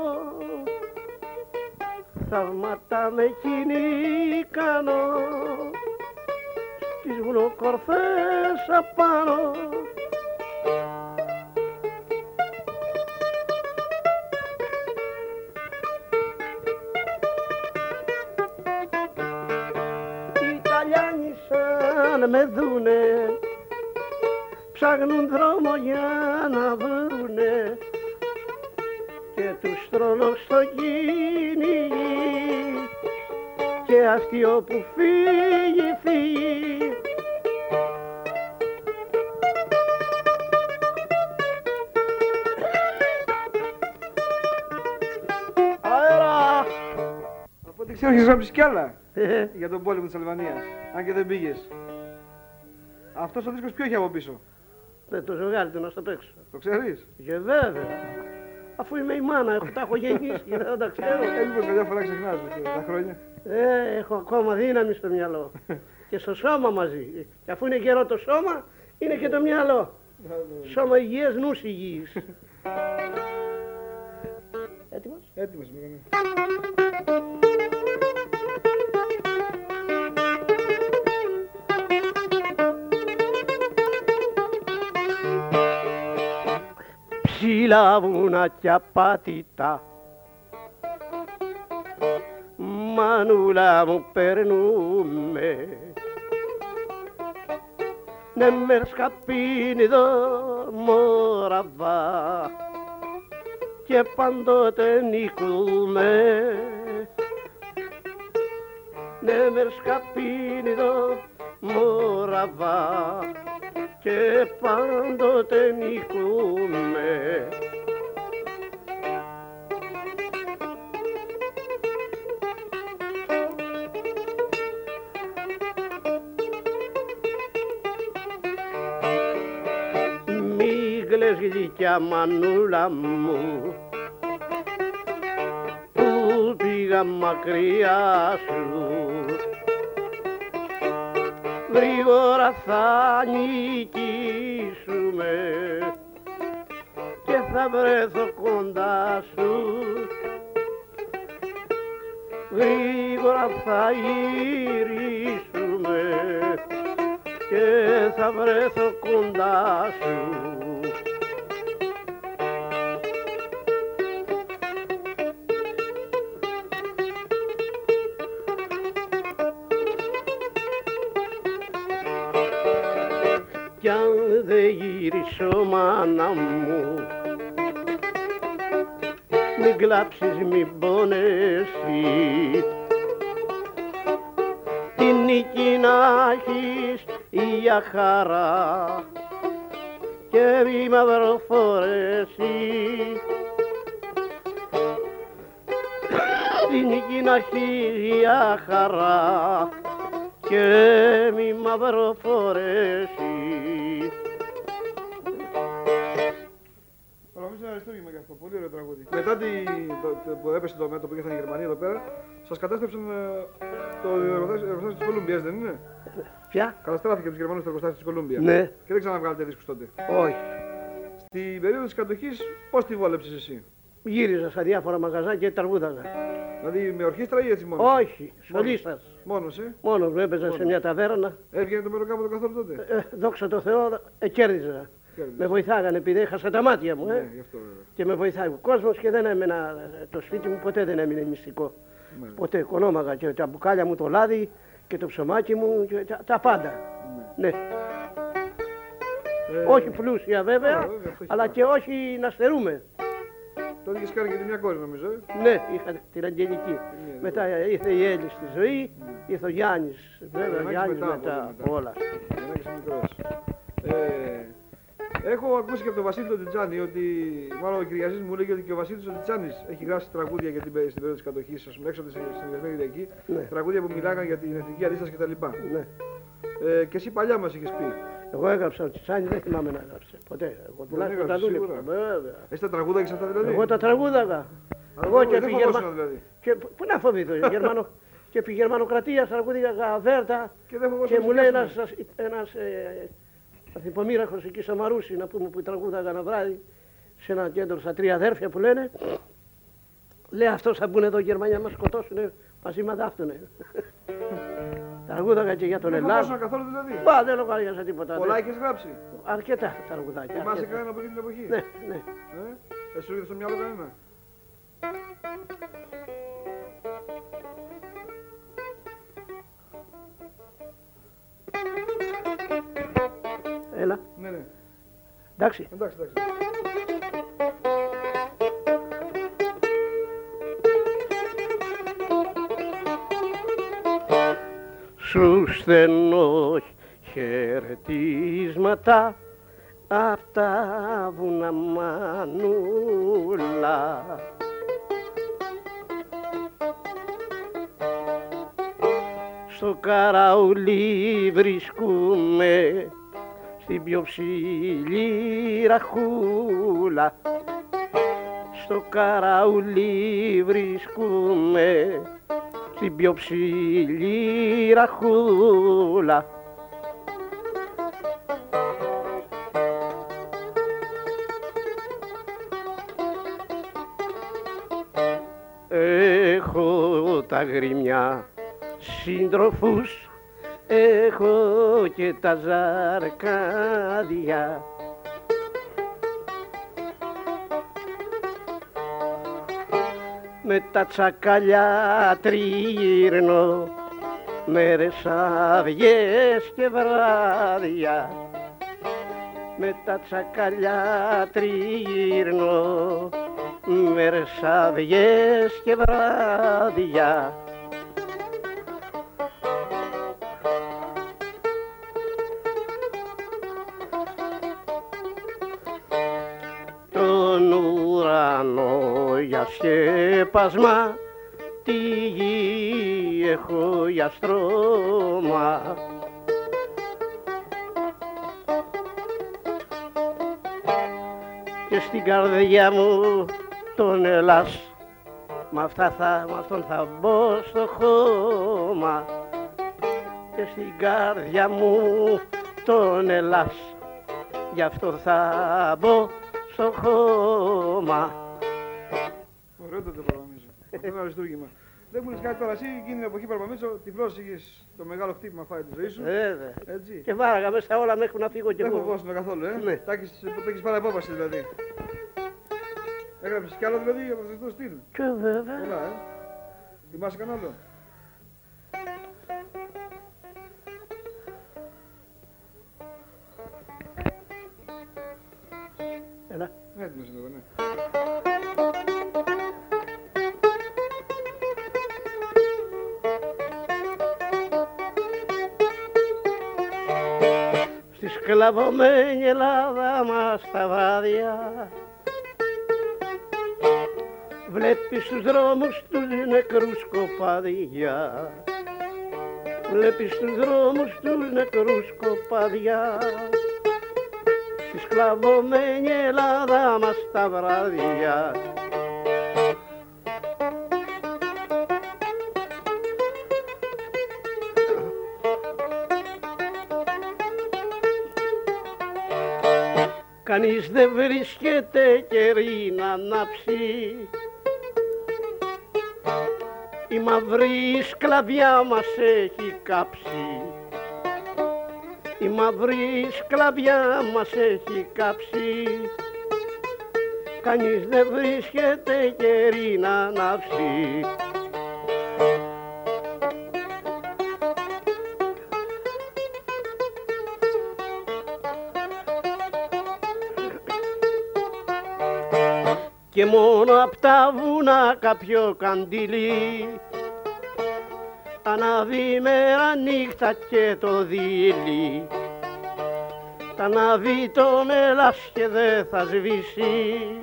Θαύματα με κοινή κάνω στις βουνοκορφές απάνω με δούνε ψάχνουν δρόμο για να βρουνε και τους τρώνω στο κυνηγί και αυτοί όπου φύγει φύγει Αέρα! Από ό,τι ξέρω, έχεις γράψει κι άλλα Ε, για τον πόλεμο της Αλβανίας. Αν και δεν πήγες. Αυτός ο δίσκος ποιο έχει από πίσω; Δεν το ζευγάρι του να στο παίξω. Το ξέρεις; Και βέβαια. Αφού είμαι η μάνα, έχω, τα έχω γεννήσει και δεν τα ξέρω. Ε, μήπως καμιά φορά ξεχνάς ε, τα χρόνια. Ε, έχω ακόμα δύναμη στο μυαλό. *laughs* και στο σώμα μαζί. Και αφού είναι γερό το σώμα, είναι και το μυαλό. Σώμα υγιές, νους υγιής. *laughs* Έτοιμος; Έτοιμος είμαι. ναι. ψηλά βουνά κι απάτητα Μανούλα μου περνούμε Ναι με σκαπίνιδο μόραβα και πάντοτε νικούμε Ναι με σκαπίνιδο μόραβα και πάντοτε νικούμε. Μη κλαις γλυκιά μανούλα μου που πήγα μακριά σου γρήγορα θα νικήσουμε και θα βρεθώ κοντά σου. Γρήγορα θα γυρίσουμε και θα βρεθώ κοντά σου δεν γυρίσω μάνα μου. Μην κλάψεις μην πονέσει. Την νίκη να έχεις για χαρά. Και μη μαυροφορέσει την νίκη να έχεις για χαρά. Και μη μαυροφορέσει αυτό. Πολύ ωραίο τραγούδι. Μετά τη, το, το, που έπεσε το μέτωπο και ήρθαν οι Γερμανοί εδώ πέρα, σας κατέστρεψαν ε, το εργοστάσιο της Κολούμπιας, δεν είναι; Ποια; Καταστράφηκε από τους Γερμανούς το εργοστάσιο της Κολούμπιας. Ναι, Και δεν ξαναβγάλετε δίσκους τότε. όχι. Στην περίοδο της κατοχής, πώς τη βόλεψες εσύ; Γύριζα στα διάφορα μαγαζάκια και τραγούδαγα. Δηλαδή με ορχήστρα ή έτσι μόνος. Όχι, σολίστας. Μόνος, ε; Μόνος μου έπαιζα σε μια ταβέρνα. Έβγαινε το μεροκάμπο καθόλου τότε; Ε, δόξα τω Θεώ, ε, κέρδιζα. Κέρδισε. Με βοηθάγανε επειδή έχασα τα μάτια μου. Ε. Ναι, γι' αυτό βέβαια. Και με βοηθάει ο κόσμος και δεν έμενα. ε, Το σπίτι μου ποτέ δεν έμεινε μυστικό. Μάλιστα. Ποτέ οικονόμαγα και τα μπουκάλια μου, το λάδι και το ψωμάκι μου και τα, τα πάντα. Ναι. Ναι. Ε, Όχι πλούσια βέβαια, Α, βέβαια, αυτό έχει αλλά πάει. και όχι να στερούμε. Τότε είχε κάνει και τη μια κόρη νομίζω. Ε. Ναι, είχα την Αγγελική. Ναι, Μετά ήρθε η Έλλη στη ζωή, ήρθε ο Γιάννης, βέβαια, Γιαννάκης Γιάννης μετά, μετά, πολύ μετά. από όλα. Για να έχεις μικρός. Ε, έχω ακούσει και από τον Βασίλη τον Τιτζάνη ότι, μάλλον ο Κυριαζής μου λέγει ότι και ο Βασίλης ο Τιτζάνης έχει γράψει τραγούδια για την, πε- στην περίοδο της κατοχής, ας πούμε, έξω από τη συνδεσμένη Κυριακή, Ναι. τραγούδια που μιλάγαν για την εθνική αντίσταση κτλ. Ναι. Ε, και εσύ παλιά μας είχες πει. Εγώ έγραψα ο Τσιτσάνη, δεν θυμάμαι να έγραψε. Ποτέ. Εγώ τουλάχιστον τα έγραψες, δούλευα. σίγουρα. Βέβαια. Εσύ τα τραγούδα έχεις αυτά δηλαδή; Εγώ τα τραγούδαγα. Α, Εγώ δεν- και δεν επί φοβόσουν, Γερμα- δηλαδή. Και πού να φοβηθώ, Γερμανο... και επί γερμανοκρατία τραγούδαγα Βέρτα Και δεν φοβόσουν και μου να λέει σκάσουν. ένας, ένας ε, ανθυπομήραχος εκεί στο Μαρούσι να πούμε που τραγούδαγα ένα βράδυ σε ένα κέντρο στα τρία αδέρφια που λένε λέει αυτός θα μπουν εδώ οι Γερμανοί να μας σκοτώσουν μαζί με δάφτουνε. *laughs* τραγούδαγα και για τον Δεν Ελλάδα. φοβόσουν καθόλου δηλαδή. Μπα, δεν λογαριάσα τίποτα. Πολλά δεν- έχεις γράψει. Αρκετά τραγουδάκια. Θυμάσαι αρκετά. κανένα από εκείνη την εποχή. Ναι, ναι. Ε; Εσύ σου ήρθε στο μυαλό κανένα. Έλα, Ναι, ναι. εντάξει. Εντάξει, εντάξει. Σου στενώ χαιρετίσματα απ' τα βουνά Στο καραουλί βρίσκουμε στην πιο ψηλή ραχούλα. Στο καραουλί βρίσκουμε στην πιο ψηλή ραχούλα. Έχω τα γρημιά σύντροφους, έχω και τα ζαρκάδια. με τα τσακαλιά τριγύρνω μέρες αυγές και βράδια με τα τσακαλιά τριγύρνω μέρες αυγές και βράδια ουρανό για σκέπασμα τη γη έχω για στρώμα. Και στην καρδιά μου τον Ελλάς. Μ' αυτά θα, μ' αυτόν θα μπω στο χώμα. Και στην καρδιά μου τον Ελλάς. Γι' αυτό θα μπω στο χώμα. Ωραίο το Παραμίτσο. Αυτό είναι αριστούργημα. Δεν μου λες κάτι τώρα, εσύ εκείνη την εποχή Παραμίτσο, τυφλός είχες το μεγάλο χτύπημα φάει τη ζωή σου. Βέβαια. Έτσι. Και βάραγα μέσα όλα μέχρι να φύγω κι Δεν εγώ. φοβόσουν καθόλου, ε. Ναι. Τα έχεις, το έχεις πάρει απόφαση δηλαδή. Έγραψες κι άλλο δηλαδή από αυτό το στυλ. Και βέβαια. Πολλά, ε. Θυμάσαι κανένα άλλο; Έλα. Ναι, έτοιμος είναι εδώ, ναι. Στη σκλαβωμένη Ελλάδα μας τα βράδια. Βλέπεις στους δρόμους τους νεκρούς κοπάδια Βλέπεις στους δρόμους τους νεκρούς κοπάδια Στη σκλαβωμένη Ελλάδα μας τα βράδια Κανείς δεν βρίσκεται καιρή να ανάψει Η μαύρη σκλαβιά μας έχει κάψει. Η μαύρη σκλαβιά μας έχει κάψει. Κανείς δεν βρίσκεται καιρή να ανάψει απ' τα βουνά κάποιο καντήλι. Ανάβει μέρα νύχτα και το δίλη τα ανάβει το μέλας και δε θα σβήσει.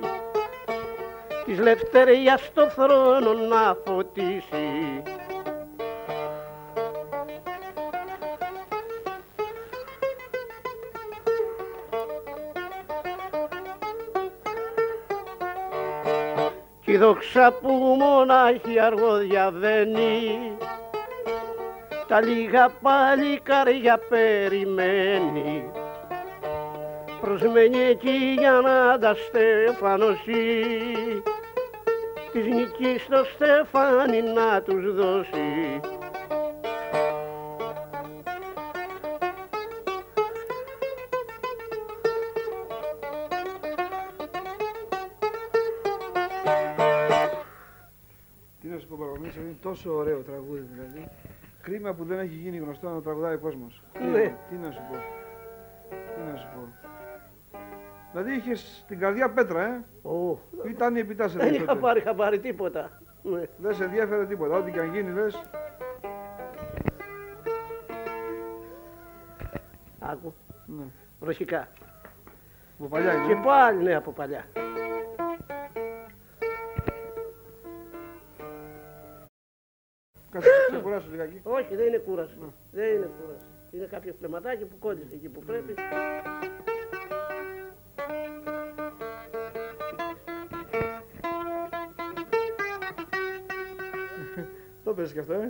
Της λευτεριάς το θρόνο να φωτίσει Κι η δόξα που μονάχη αργό διαβαίνει τα λίγα παλικάρια περιμένει. Προσμένει εκεί για να τα στεφανώσει. Της νικής το στεφάνι να τους δώσει τόσο ωραίο τραγούδι δηλαδή. Κρίμα που δεν έχει γίνει γνωστό να τραγουδάει ο κόσμος. Ναι. Τι να σου πω. Τι να σου πω. Δηλαδή είχες την καρδιά πέτρα, ε. Ω, Ήταν η επιτάσσερα δεν είχα τότε. πάρει χαμπάρι τίποτα. Ναι. Δεν σε ενδιαφέρε τίποτα. Ό,τι και αν γίνει, λες. Άκου, Ναι. βροχικά. Από παλιά είναι. Και πάλι ναι από παλιά. Κάτσε, ξεκουράσου λιγάκι. Όχι, δεν είναι κούραση. Ναι. Δεν είναι κούραση. Είναι κάποιο φλεματάκι που κόλλησε εκεί που πρέπει. Το πες και αυτό, ε.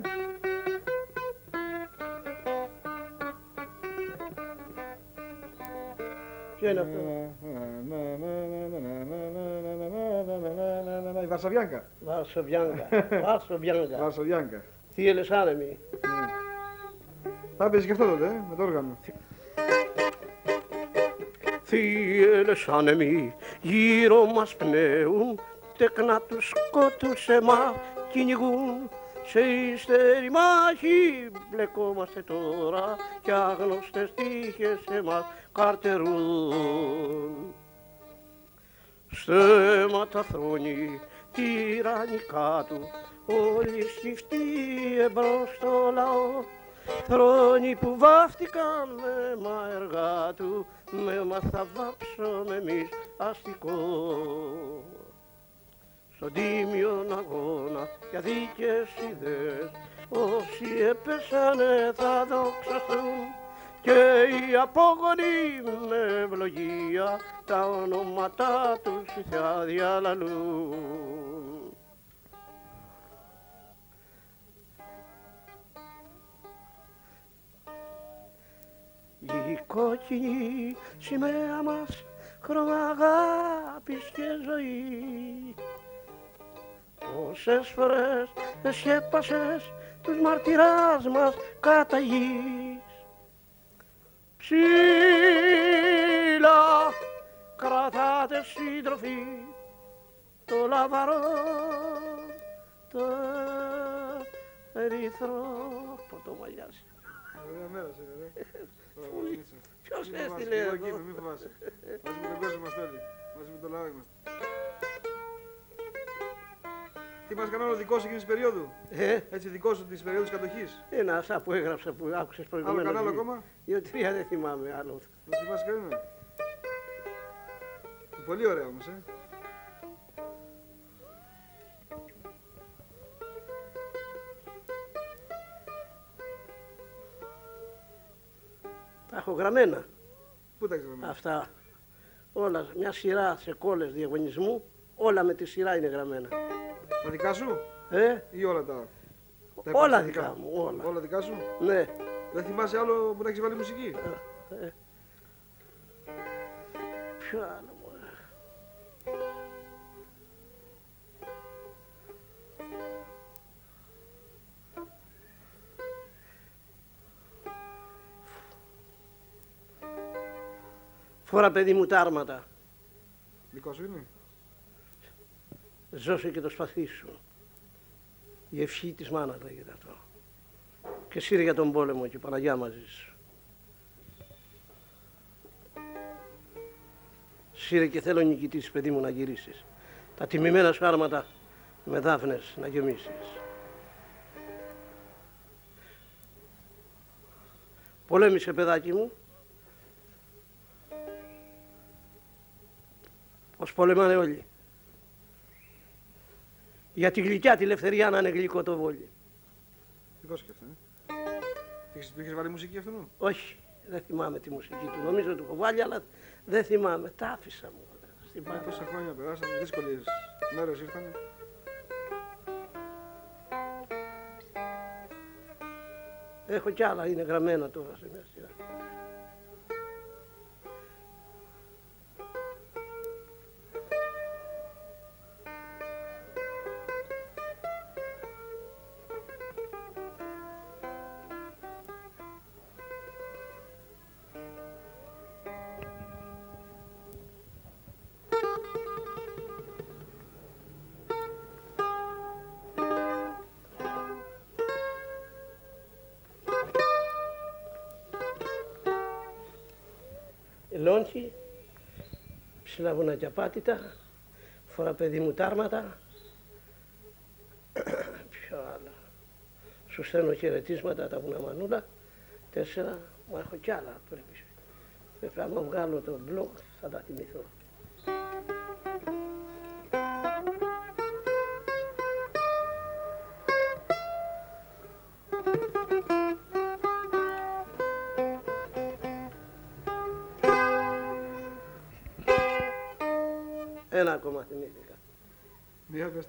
Ποιο είναι αυτό; Η Βαρσαβιάνκα. Βαρσοβιάνκα. Βαρσοβιάνκα. *laughs* Βαρσαβιάνκα. Τι έλες άνεμοι. Θα έπαιζες και αυτό τότε, ε, με το όργανο. Θύελες άνεμοι γύρω μας πνέουν τεκνά τους σκότους εμάς κυνηγούν σε ύστερη μάχη μπλεκόμαστε τώρα κι άγνωστες τύχες εμάς καρτερούν Στέματα θρόνη τυραννικά του όλοι σκυφτοί εμπρός στο λαό. Θρόνοι που βάφτηκαν με μα έργα του με μα θα βάψουμε εμείς αστικό. Στον τίμιον αγώνα για δίκες ιδέες όσοι έπεσανε θα δοξαστούν και οι απόγονοι με ευλογία τα ονόματά τους οι θεά διαλαλούν. Η κόκκινη σημαία μας χρώμα αγάπης και ζωή. Πόσες φορές δεν σκέπασες τους μαρτυράς μας κατά γης. Ψήλα κρατάτε σύντροφοι το λαβαρό το ερυθρό. Πρωτομαλιάς Ωραία μέρα σε ρε. Ποιος Μην φοβάσαι, έστειλε εγώ εδώ; εκεί είμαι, μην φοβάσαι. Μαζί με τον κόσμο είμαστε όλοι. Μαζί με το λαό είμαστε. Τι μας κανόνα δικό σου εκείνης της περίοδου; Ε, Έτσι δικό σου της περίοδου της κατοχής; ένα αυτά που έγραψα που άκουσες Άλλο προηγουμένως κανάλι δύο- ακόμα; Δύο-τρία δεν θυμάμαι άλλο Δεν θυμάσαι κανένα. Πολύ ωραία όμως, ε. Τα έχω γραμμένα Πού τα έχεις γραμμένα; αυτά. Όλα, μια σειρά σε κόλλες διαγωνισμού, όλα με τη σειρά είναι γραμμένα. Τα δικά σου; Ε, ή όλα τα. τα όλα επαγγελματικά; δικά μου, όλα. Όλα δικά σου; Ναι. Δεν θυμάσαι άλλο που να έχεις βάλει μουσική; Ε, Ποιο άλλο; Μωρέ. Φόρα παιδί μου τα άρματα. Δικό σου είναι. Ζώσε και το σπαθί σου. Η ευχή της μάνας λέγεται αυτό. Και σύρε για τον πόλεμο και η Παναγιά μαζί σου. Σύρε και θέλω νικητής παιδί μου να γυρίσεις. Τα τιμημένα σου άρματα με δάφνες να γεμίσεις. Πολέμησε παιδάκι μου. Ως πολεμάνε όλοι. Για τη γλυκιά τη ελευθερία να είναι γλυκό το βόλι. Δικό σου και αυτό. Ε. Έχεις, του είχες βάλει μουσική αυτού. Όχι, δεν θυμάμαι τη μουσική του. Νομίζω του έχω βάλει, αλλά δεν θυμάμαι. Τα άφησα μου. Στην Ε, πάντα. τόσα χρόνια περάσανε, δύσκολες μέρες ήρθαν. Έχω κι άλλα, είναι γραμμένα τώρα σε μια σειρά. Ψηλά βουνάκια πάτητα, φορά παιδί μου τάρματα. *clears throat* Ποιο άλλο. Σου στέλνω χαιρετίσματα τα βουνά μανούλα. Τέσσερα, μα έχω κι άλλα πρέπει. Πρέπει να βγάλω το blog θα τα θυμηθώ. Μία πες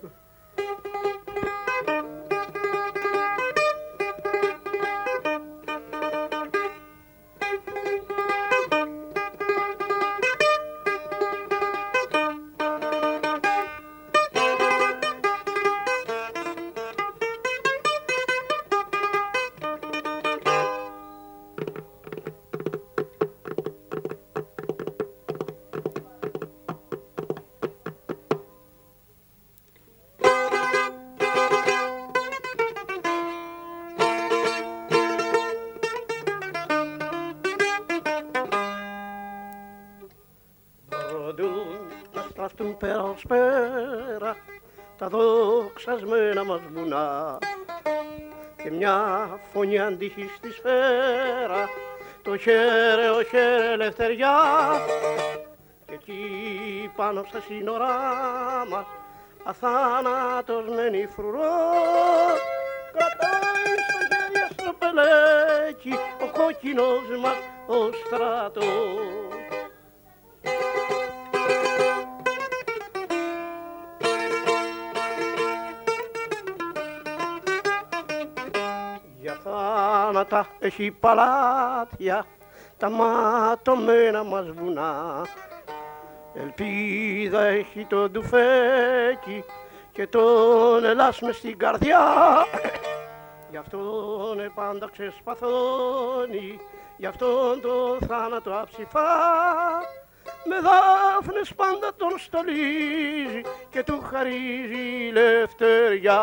φωνή αντίχει στη σφαίρα το χέρε, ο χέρε ελευθεριά. Και εκεί πάνω στα σύνορά μας αθάνατος μένει φρουρός. Κρατάει στο χέρι στο πελέκι ο κόκκινος μας ο στρατός θάνατα έχει παλάτια τα ματωμένα μας βουνά. Ελπίδα έχει το ντουφέκι και τον Ελλάς μες στην καρδιά. Γι' αυτόν πάντα ξεσπαθώνει, γι' αυτόν το θάνατο αψηφά με δάφνες πάντα τον στολίζει και του χαρίζει λευτεριά.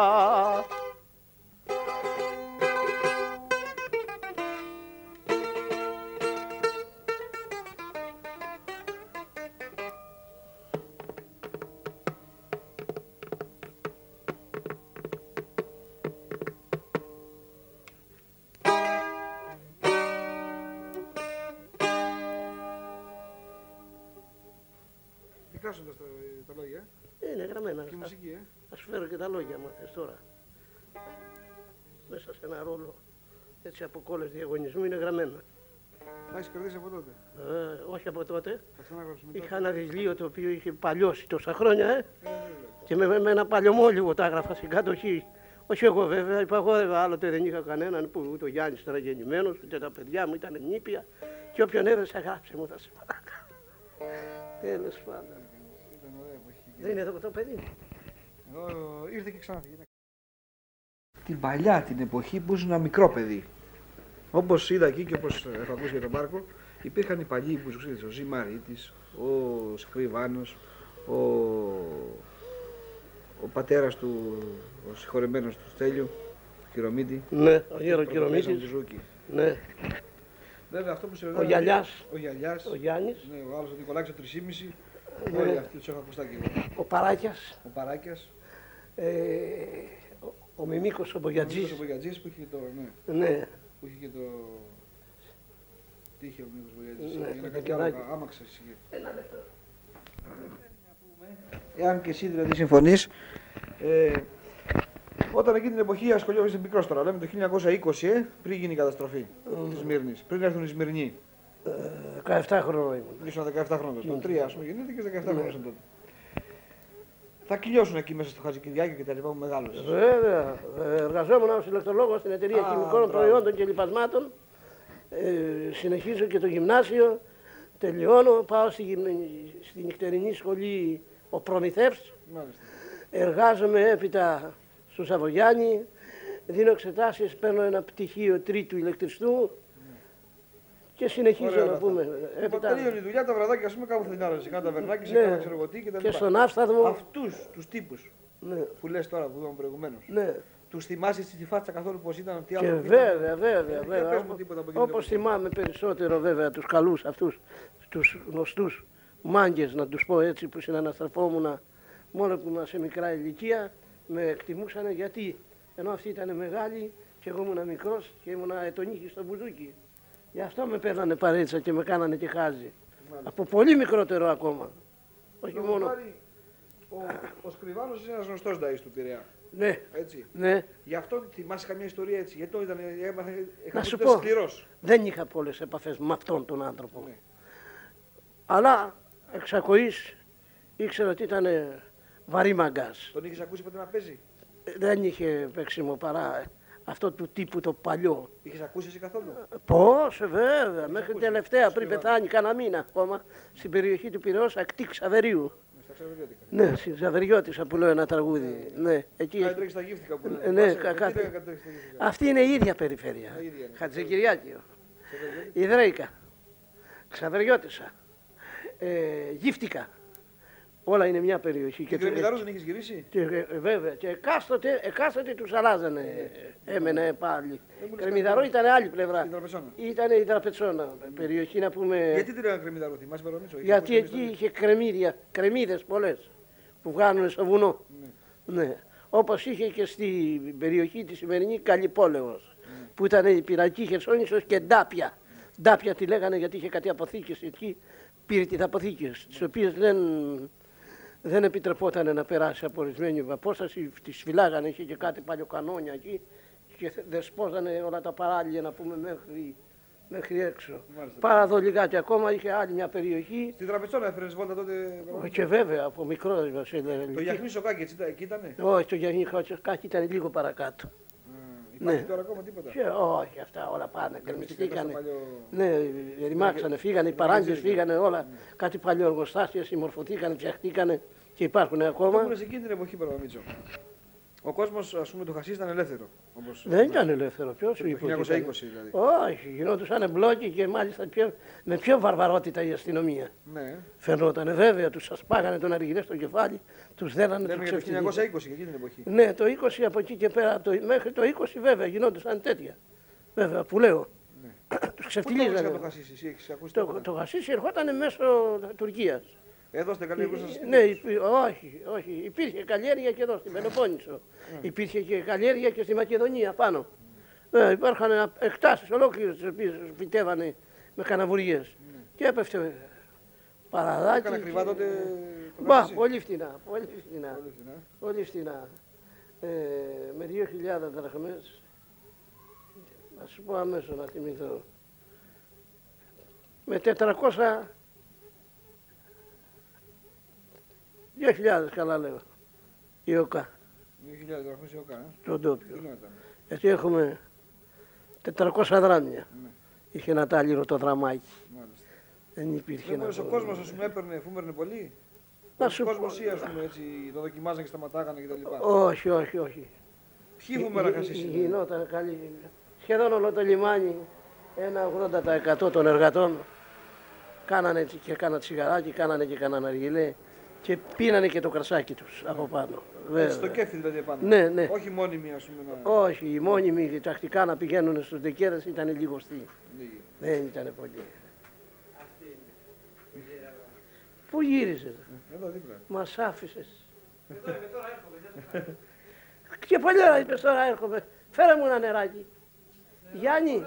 Έτσι από κόλλες διαγωνισμού είναι γραμμένα. Τα έχεις κερδίσει από τότε. Ε, όχι από τότε. Θα ξανάγραψε μετά. Είχα ένα βιβλίο το οποίο είχε παλιώσει τόσα χρόνια, ε. Ε, βέβαια. Και με, με ένα παλιωμόλιγο τα έγραφα στην κατοχή. Όχι εγώ βέβαια, υπαγόρευα άλλοτε δεν είχα κανέναν που ούτε ο Γιάννης ήταν γεννημένος, ούτε τα παιδιά μου ήταν νήπια. Και όποιον έβρεσα γράψε μου θα σε παρακαλώ. Τέλος πάντων. Ήταν ωραία που είχε. Δεν είναι εδώ το παιδί. Εδώ ήρθε και ξανά. Την παλιά την εποχή που ήσουν ένα μικρό παιδί. Όπως είδα εκεί και όπως έχω ακούσει για τον Μάρκο, υπήρχαν οι παλιοί που σου ξέρετε, ο Ζημαρίτη, ο Σκριβάνο, ο, ο πατέρας του, ο συγχωρεμένος του Στέλιου, του Κυρομίτη. Ναι, ο Γέρο του Κυρομίτης. Ζούκη. Ναι, Βέβαια αυτό που σε ο Γιαλιάς, Ο Γιαλιάς, ο Γιάννης, ναι, ο άλλος ο Νικολάκης ο 3,5. Ναι. Όλοι αυτοί τους έχω ακουστά και εγώ. ο Παράκιας, Ο Παράκιας, ε, ο, ο Μιμίκος ο ο Μπογιατζής. Νίκος ο Μπογιατζής που είχε το. Ναι. Ναι, που είχε και το. Τι είχε ο Νίκος Βογιατζής, Ναι, για να το κάνει κεράκι. άλλο, άμαξα είχε. Εάν και εσύ δηλαδή συμφωνείς, ε, όταν εκείνη την εποχή ασχολιόμαστε μικρός τώρα, λέμε το 1920, ε, πριν γίνει η καταστροφή της Μύρνης, πριν έρθουν οι Σμυρνοί. ε, 17 χρόνια ήμουν. Ήσουν 17 χρόνια τότε. Το 3 ας πούμε γεννήθηκες 17 χρόνια ήσουν τότε. Θα κυλιώσουν εκεί μέσα στο Χατζικυριάκιο και τα λοιπά που μεγάλωσες. Βέβαια, ε, εργαζόμουν ως ηλεκτρολόγος στην εταιρεία Α, χημικών μπράβο. προϊόντων και λιπασμάτων. Ε, συνεχίζω και το γυμνάσιο, τελειώνω, πάω στη, γυμνη- στη νυχτερινή σχολή ο Προμηθεύς, Μάλιστα. εργάζομαι έπειτα στο Σαββογιάννη, δίνω εξετάσεις, παίρνω ένα πτυχίο τρίτου ηλεκτριστού και συνεχίζω Ωραία να όλα πούμε. αυτά. Λοιπόν, τελείωνε η δουλειά, τα βραδάκια, ας πούμε, κάπου θα την άρεσε. Κάνα ταβερνάκι, σε Ναι. κάνα ξέρω εγώ τι και τα Και λοιπά. στον Άφσταθμο, Αυτούς τους τύπους ναι, που λες τώρα που είπαμε προηγουμένως. ναι. Τους θυμάσαι στη φάτσα καθόλου πώ ήταν, τι Και άλλο. βέβαια, βέβαια, Για βέβαια. πες μου τίποτα από εκείνη την Όπως εποχή. θυμάμαι περισσότερο βέβαια τους καλούς αυτούς, τους γνωστούς μάγκες, να τους πω έτσι, που συναναστρεφόμουν μόνο που ήμουν σε μικρά ηλικία, με εκτιμούσαν γιατί ενώ αυτοί ήταν μεγάλοι και εγώ ήμουν μικρός και ήμουν ετονίχη στο μπουζούκι. Γι' αυτό με παίρνανε παρέτσα και με κάνανε και χάζι. Από πολύ μικρότερο ακόμα. Όχι Λόγω μόνο. χάρη, Ο, ο Σκριβάνος είναι ένας γνωστός νταΐς του Πειραιά. Ναι, Έτσι. ναι. Γι' αυτό θυμάσαι καμία ιστορία έτσι. Γιατί ήταν, έμαθε, Να σου ήταν πω. σκληρός. Δεν είχα πολλές επαφές με αυτόν τον άνθρωπο. Ναι. Αλλά εξακοής ήξερα ότι ήταν βαρύ μαγκάς. Τον είχες ακούσει ποτέ να παίζει; Δεν είχε παίξιμο παρά αυτό του τύπου το παλιό. Είχες ακούσει εσύ καθόλου; Πώς, βέβαια, μέχρι ακούσει, τελευταία πριν Σκριβάνο. πεθάνει κανένα μήνα ακόμα στην περιοχή του Πυραιός ακτή Ξαβερίου. Ναι, Στα ξαδεριώτικα. Ναι, στην Ξαβεριώτησα που λέω ένα τραγούδι. Ναι, εκεί. Κάτι τρέχεις στα γύφτικα που Ναι, Θυμάσαι, κα- τι κάτι. λέγανε κάτι τρέχει στα γύφτικα. Αυτή είναι η ίδια περιφέρεια. Α, ίδια είναι. Χατζικυριάκιο. Ξαδεριώτικα. Ιδραίκα. Ξαβεριώτησα. Ε, γύφτικα. Όλα είναι μια περιοχή. Και το- κρεμμυδαρούς δεν είχες γυρίσει. και, ε, βέβαια, και εκάστοτε, εκάστοτε τους αλλάζανε. Έμενε πάλι. Δεν μου λες Κρεμμυδαρό κάτι. ήταν άλλη πλευρά. Στην Τραπεζόνα. Ήταν η Τραπετσόνα, περιοχή να πούμε. Γιατί τη λέγανε κρεμμυδαρό, θυμάσαι Βερονίτσο. είχες Γιατί ακούσει εκεί την είχε κρεμμύδια, κρεμμύδες πολλές που βγάνουν στο βουνό. ιστορία? Ναι. Όπως είχε και στην περιοχή τη σημερινή Καλυπόλεως, Ναι. που ήταν η πυρακή Χερσόνησος και Ντάπια. Ντάπια τη λέγανε γιατί είχε κάτι αποθήκες εκεί, πύρητες αποθήκες, τις οποίες δεν, δεν επιτρεπόταν να περάσει από ορισμένη απόσταση, τις φυλάγανε, είχε και κάτι παλιοκανόνια εκεί και δεσπόζανε όλα τα παράλια να πούμε μέχρι, μέχρι έξω. Μάλιστα. Παραδολικά ακόμα είχε άλλη μια περιοχή Στην Τραπεζόνα έφερες βόλτα τότε. Βερονίτσο. και βέβαια από μικρός μας Το Γιαχνί Σοκάκι έτσι ήταν- εκεί ήτανε; όχι, το Γιάννη Χατσοκάκη ήταν λίγο παρακάτω. Υπάρχει Ναι. τώρα ακόμα τίποτα; Και όχι, αυτά όλα πάνε, Εδώ στο γκρεμιστήκανε. παλιό- Ναι, ρημάξανε, φύγανε, οι παράγγες φύγανε όλα. Κάτι παλιό εργοστάσια συμμορφωθήκανε, φτιαχτήκανε και υπάρχουν Αυτό ακόμα. που είναι σε εκείνη την εποχή, Παραδομίτσο. Ο κόσμος, ας πούμε, το χασί ήταν ελεύθερο. Όπως... Δεν ήταν ελεύθερο, ποιος σου Το είπε. ότι 1920 ήταν. δηλαδή. Όχι, γινόντουσαν μπλόκοι και μάλιστα πιο, με πιο βαρβαρότητα η αστυνομία. Ναι. Φαινότανε βέβαια, τους σπάγανε τον αργυρέ στο κεφάλι, τους δένανε, Λέμε τους για το 1920 και εκείνη την εποχή. Ναι, το 20 από εκεί και πέρα, από το, μέχρι το 20 βέβαια γινόντουσαν τέτοια. Βέβαια, που λέω. Ναι. *clears throat* Τους Πού το βρίσκα ξεφτυλίζανε. το χασί, εσύ έχεις ακούσει Το, τίποτα; το γασίσι ερχόταν μέσω Τουρκίας. Εδώ στην καλή γούσα σας. Ναι, υπή- όχι, όχι. Υπήρχε καλλιέργεια και εδώ στην Πελοπόννησο. Υπήρχε και καλλιέργεια και στη Μακεδονία πάνω. Ε, υπάρχουν εκτάσεις ολόκληρες τις οποίες φυτεύανε με καναβουριές. Και έπεφτε παραδάκι. Έκανα και- κρυβά τότε το Μπα, χασίσι. πολύ φτηνά, πολύ φτηνά. Πολύ φθηνά. Πολύ φτηνά. Ε, με 2.000 δραχμές. Να σου πω αμέσως να θυμηθώ. Με 400... 2.000 καλά λέω. Η ΟΚΑ, 2.000 δραχμές η ΟΚΑ, ε. τον Τι τόπιο. γινόταν. Γιατί έχουμε 400 δράμια. Ναι, Είχε ένα τάλιρο το δραμάκι. μάλιστα. Δεν υπήρχε Δεν να μπορείς ο το- κόσμος, ας πούμε, έπαιρνε, φούμερνε πολύ. Να Ο σου πω. κόσμος ή, ας πούμε, έτσι, το δοκιμάζαν και σταματάγανε κτλ. Όχι, όχι, όχι. Ποιοι φούμερα Γι- χασίσι. γι- Γινόταν καλή. Σχεδόν όλο το λιμάνι, ένα 80% των εργατών, κάνανε έτσι και κάνανε τσιγαράκι, κάνανε και κάνανε αργυλέ και πίνανε και το κρασάκι τους από πάνω. Βέβαια. Στο κέφι δηλαδή επάνω. Ναι, ναι. Όχι μόνιμοι, ας πούμε, να... Όχι, οι μόνιμοι και τακτικά να πηγαίνουν στους δεκέδες ήταν λιγοστοί. λίγοι. Δεν ήταν πολύ. Πού γύριζες, Εδώ δίπλα. μας άφησες. Και πολλή ώρα είπες τώρα έρχομαι. Φέρε μου ένα νεράκι. Γιάννη,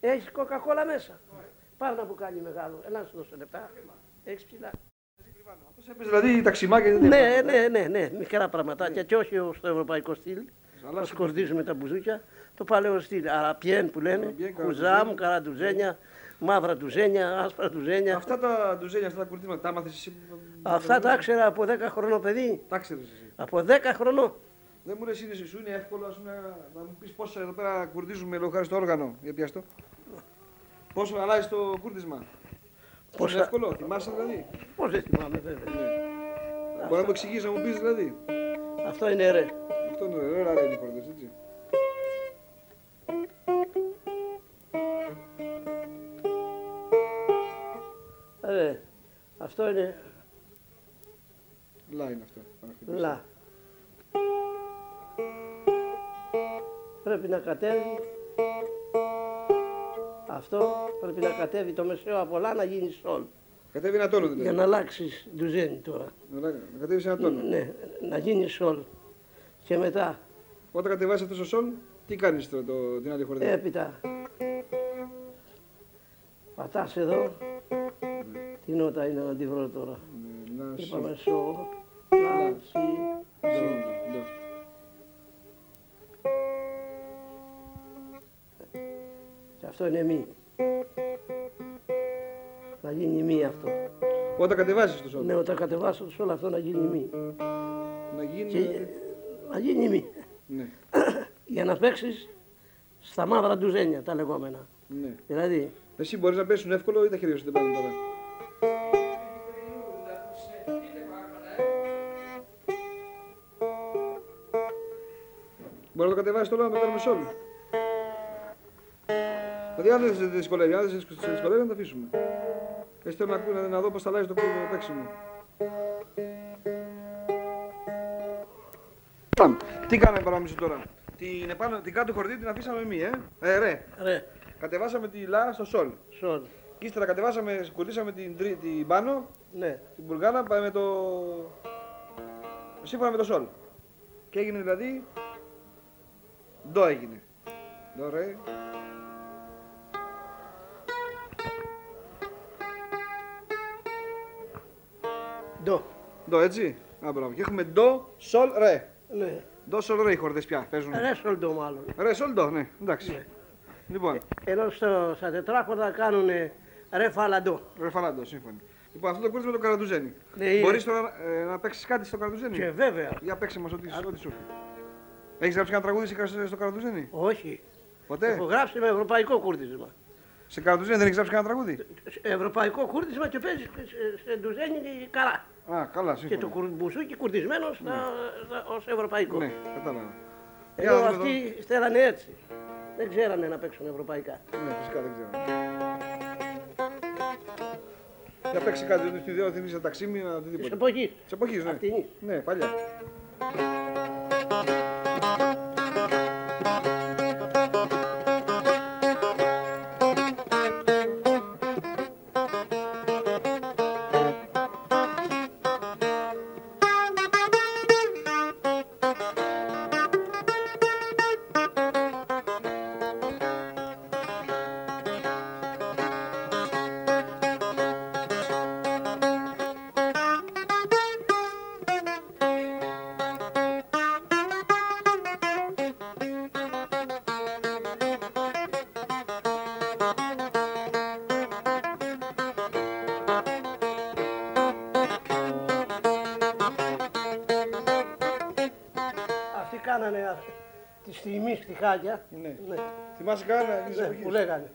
έχεις κοκακόλα μέσα. Πάρε ένα μπουκάλι μεγάλο. Έλα να σου δώσω λεπτά. Έχεις ψηλά. Αυτός έπαιζε δηλαδή ταξιμάκια δεν Ναι, έπαιζε. ναι, ναι, ναι, μικρά πραγματάκια και όχι στο ευρωπαϊκό στυλ. Αλλά Να σου- σκορδίζουμε τα μπουζούκια. Το παλαιό στυλ. Αραπιέν που λένε, Αραπιέν, κουζάμ, καραντουζένια, μαύρα τουζένια, άσπρα τουζένια. Αυτά τα ντουζένια, αυτά τα κουρτίματα, τα άμαθες εσύ. Αυτά τα ήξερα από 10 χρονό παιδί. Τα ξέρεις εσύ. Από 10 χρονών. Δεν μου λες είναι, σου είναι εύκολο ας πούμε, να μου πεις πώς εδώ πέρα κουρδίζουμε λόγω χάρη στο όργανο. Για πιαστό. Πόσο αλλάζει το κούρδισμα. Πώς Πώς είναι θα- εύκολο, θυμάσαι δηλαδή; Πώς δεν θυμάμαι βέβαια. Μπορεί να μου εξηγήσει να μου πεις δηλαδή. Αυτό είναι ρε. Αυτό είναι ωραία, ωραία είναι οι κόρδες, έτσι. Ε, αυτό είναι Λα είναι αυτό. να χτυπήσεις. λα. Πρέπει να κατέβει. Αυτό πρέπει να κατέβει το μεσαίο από λα να γίνει σολ. Κατέβει ένα τόνο για δηλαδή. να αλλάξεις ντουζένι τώρα. Να, να κατέβεις ένα τόνο. Ναι, να γίνει σόλ. Και μετά Όταν κατεβάσεις αυτό το σόλ, τι κάνεις το, το, την άλλη χορδή; έπειτα πατάς εδώ. Τι νότα είναι να τη βρω τώρα; Ναι, να, σι, Είπαμε σο, λα, σι, αυτό είναι μη. Να γίνει μη αυτό. Όταν κατεβάσεις το σόλ. Ναι, όταν κατεβάσω το σόλ αυτό να γίνει μη. Να γίνει. Και, να γίνει μη. Ναι, *coughs* Για να παίξεις στα μαύρα ντουζένια τα λεγόμενα. ναι. Δηλαδή, Εσύ μπορείς να πέσουν εύκολο ή τα χέρια σου δεν πάνε τώρα; Μπορεί να το κατεβάσεις τώρα να το κάνουμε σόλ. Δηλαδή αν δεν σε δυσκολεύει, αν δεν σε δυσκολεύει να το αφήσουμε. Έτσι θέλω να, ακού- να, να δω πώς θα αλλάζει το κόμμα παίξιμο. Πάμε. Τι κάναμε παράμισο τώρα. Την, επάνω, την κάτω χορδή την αφήσαμε μη, ε. ε ρε. ρε, Κατεβάσαμε τη λα στο σολ. σόλ. Και ύστερα κατεβάσαμε, κολλήσαμε την, τρι- την πάνω, Ναι, την μπουργάνα πάμε με το... σύμφωνα με το σολ. Και έγινε δηλαδή... Ντο έγινε. Ντο ρε. Ντο. Ντο έτσι. Α, μπράβο. Και έχουμε ντο, σολ, ρε. Ναι, Ντο, σολ, ρε οι χορδές πια παίζουν. ρε σόλ ντο μάλλον. Ρε, σολ, ντο, ναι. Εντάξει. Ναι. Λοιπόν, Ενώ στο, στα τετράχορδα κάνουν ρε φαλαντό. ρε φαλάντο, σύμφωνοι. Λοιπόν, αυτό το κούρτι με το καραντουζένι. Ναι, είναι. Μπορείς τώρα ε, να παίξεις κάτι στο καραντουζένι; Και βέβαια, Για παίξε μας ό,τι, ό,τι σου έρθει. Έχεις γράψει κανένα τραγούδι σε- στο καραντουζένι; όχι. Ποτέ; Έχω γράψει με ευρωπαϊκό κουρδίσμα. Σε καραντουζένι δεν έχεις γράψει κανένα τραγούδι; Σε Ευρωπαϊκό κουρδίσμα και παίζεις σε, σε ντουζένι καλά. Α, καλά, Και σύμφωνα. το κουρμπουσούκι κουρδισμένο στα, στα, ως ευρωπαϊκό. Ναι, κατάλαβα. Ενώ Για να δούμε αυτοί στέλνανε έτσι. Δεν ξέρανε να παίξουν ευρωπαϊκά. εδώ. Ναι, φυσικά δεν ξέρω. Για παίξει κάτι ότι στη ιδέα θυμίζει τα ταξίμια, Τη οτιδήποτε. εποχής. Της εποχής, ναι. Αυτή. Ναι, παλιά. Στιγμή στιχάκια. Ναι. Ναι, Θυμάσαι κανένα της ναι, εποχής. που λέγανε.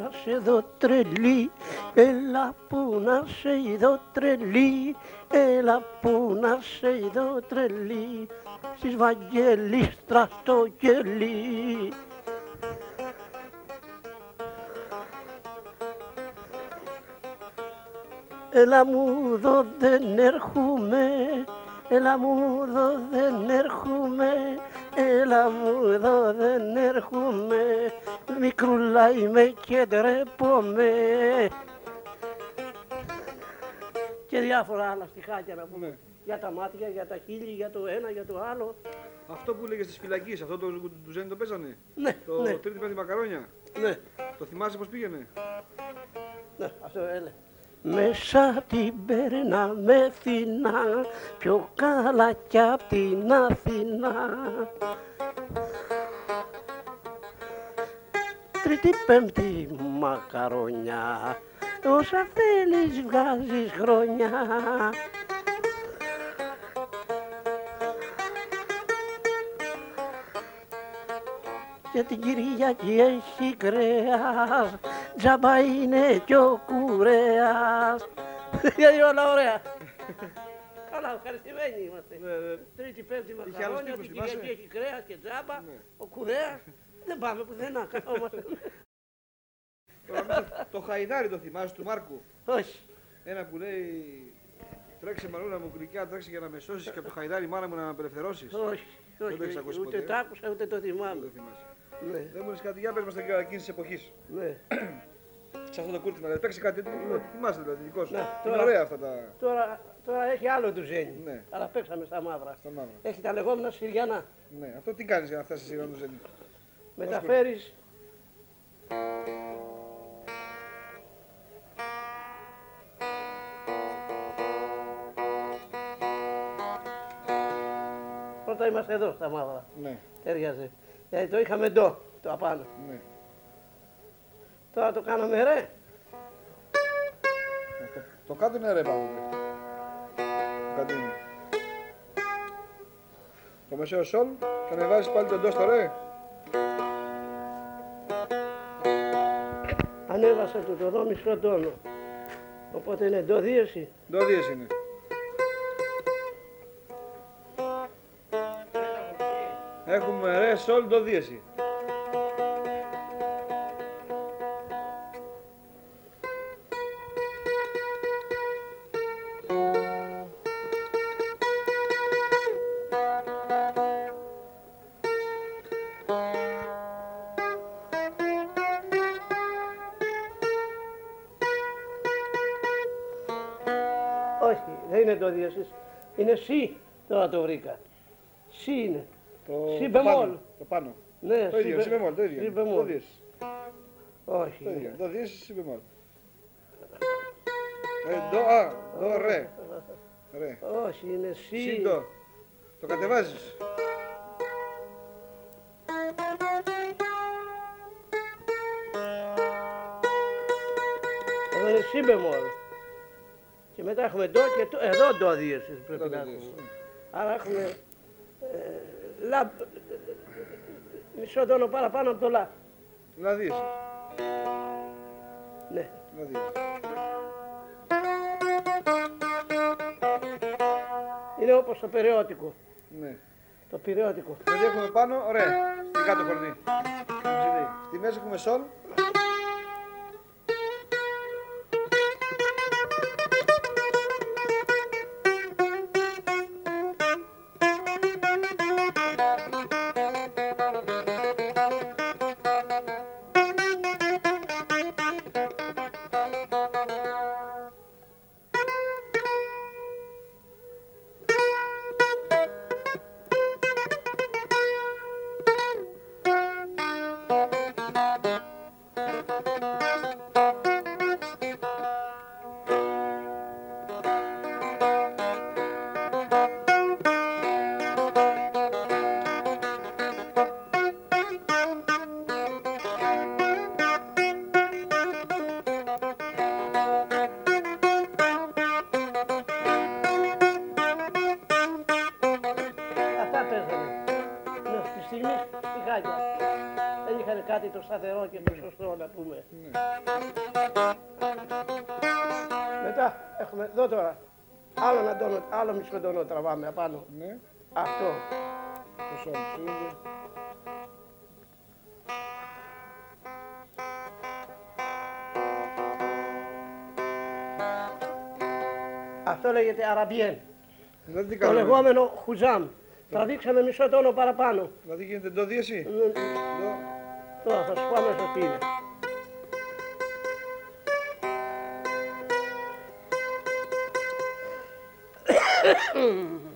Να σε δω τρελή, έλα που να σε δω τρελή, έλα που να σε δω τρελή, στις Βαγγέλιστρα στο κελί. Έλα μου δω δεν έρχομαι, έλα μου δω δεν έρχομαι, έλα μου δω δεν έρχομαι, μικρούλα είμαι και ντρέπομαι. Και διάφορα άλλα στιχάκια να πούμε. Ναι. Για τα μάτια, για τα χείλη, για το ένα, για το άλλο. Αυτό που έλεγες στις φυλακίες, αυτό το τους Ζένι το παίζανε. Ναι, Το ναι, τρίτη πέμπτη μακαρόνια; ναι, Το θυμάσαι πώς πήγαινε; ναι, αυτό έλε. Μέσα την περνάμε φινά, πιο καλά κι απ' την Αθηνά. Τρίτη πέμπτη μακαρόνια, όσα θέλεις βγάζεις χρόνια. Και την Κυριακή έχει κρέας, τζάμπα είναι κι ο κουρέας. Γιατί όλα ωραία. Καλά, ευχαριστημένοι είμαστε. Ναι, ναι. Τρίτη, πέμπτη άλλους μακαρόνια, τύπους, την θυμάσαι; Κυριακή έχει κρέας και τζάμπα, Ναι. ο κουρέας. Δεν πάμε πουθενά, καθόμαστε. Τώρα, νομίζω, το χαϊδάρι το θυμάσαι του Μάρκου; Όχι. Ένα που λέει τρέξε μαλούνα μου γλυκιά, τρέξε για να με σώσεις και από το χαϊδάρι μάνα μου να με απελευθερώσεις. Όχι, Δεν το έχεις όχι, ακούσει ούτε ποτέ. το άκουσα ούτε το Δεν θυμάμαι. Το θυμάσαι. Ναι, Δεν μου λες κάτι, για πες μας την εκείνης της εποχής. ναι. *clears throat* Σε αυτό το κούρτιμα, δηλαδή παίξει κάτι, ό,τι θυμάσαι δηλαδή, δικός σου. Ναι, Είναι τώρα- ωραία αυτά τα Τώρα, τώρα έχει άλλο του ζένη. Ναι. Αλλά παίξαμε στα μαύρα. στα μαύρα. Έχει τα λεγόμενα Συριανά. Ναι, αυτό τι κάνεις για να φτάσεις σειρά του Ζένη; Μεταφέρεις Πρώτα είμαστε εδώ στα μαύρα. Ναι, Ταιριάζε. Γιατί το είχαμε ντο, το απάνω. ναι. Τώρα το κάναμε ρε. Το, το κάτω είναι ρε πάνω. Το κάτω είναι. Το μεσαίο σολ και ανεβάζεις πάλι τον ντο στο ρε. Ανέβασα του το δω μισό τόνο. Οπότε είναι ντο δίεση. Ντο δίες είναι. Έχουμε ρε σολ ντο δίεση. Όχι, δεν είναι το δίεσης. Είναι σι. Τώρα το βρήκα. Σι είναι. Το, Σι το μπεμόλ. πάνω, Το πάνω. Ναι, Το ίδιο, σι σι μπεμόλ, το ίδιο. Σι Το μπεμόλ. δίες. Όχι. Το ίδιο. Το δίες, σι μπεμόλ. Ε, ντο, α, ντο, ρε. Ρε. Όχι, είναι σι. Σι, ντο. Το κατεβάζεις. Εδώ είναι σι μπεμόλ. Και μετά έχουμε ντο και το, εδώ ντο δίεση πρέπει Ντο να δίες. έχουμε. Άρα έχουμε ε, λα, μισό τόνο παραπάνω από το λα. Δηλαδή, εσύ. Ναι. Δηλαδή. Είναι όπως το περιότικο. Ναι. Το περιότικο. Δηλαδή έχουμε πάνω, ωραία, στην κάτω κορνή. Στη μέση έχουμε σολ. Τόνο τραβάμε απάνω. Ναι. Αυτό. Το σολ. Το ίδιο. Αυτό λέγεται αραμπιέν. Δηλαδή τι Το κάνουμε. λεγόμενο χουζάμ. Τραβήξαμε μισό τόνο παραπάνω. Δηλαδή γίνεται ντο δίεση. Ε, Ντο. Τώρα θα σου πω αμέσως τι είναι. *coughs* *coughs* Δύο,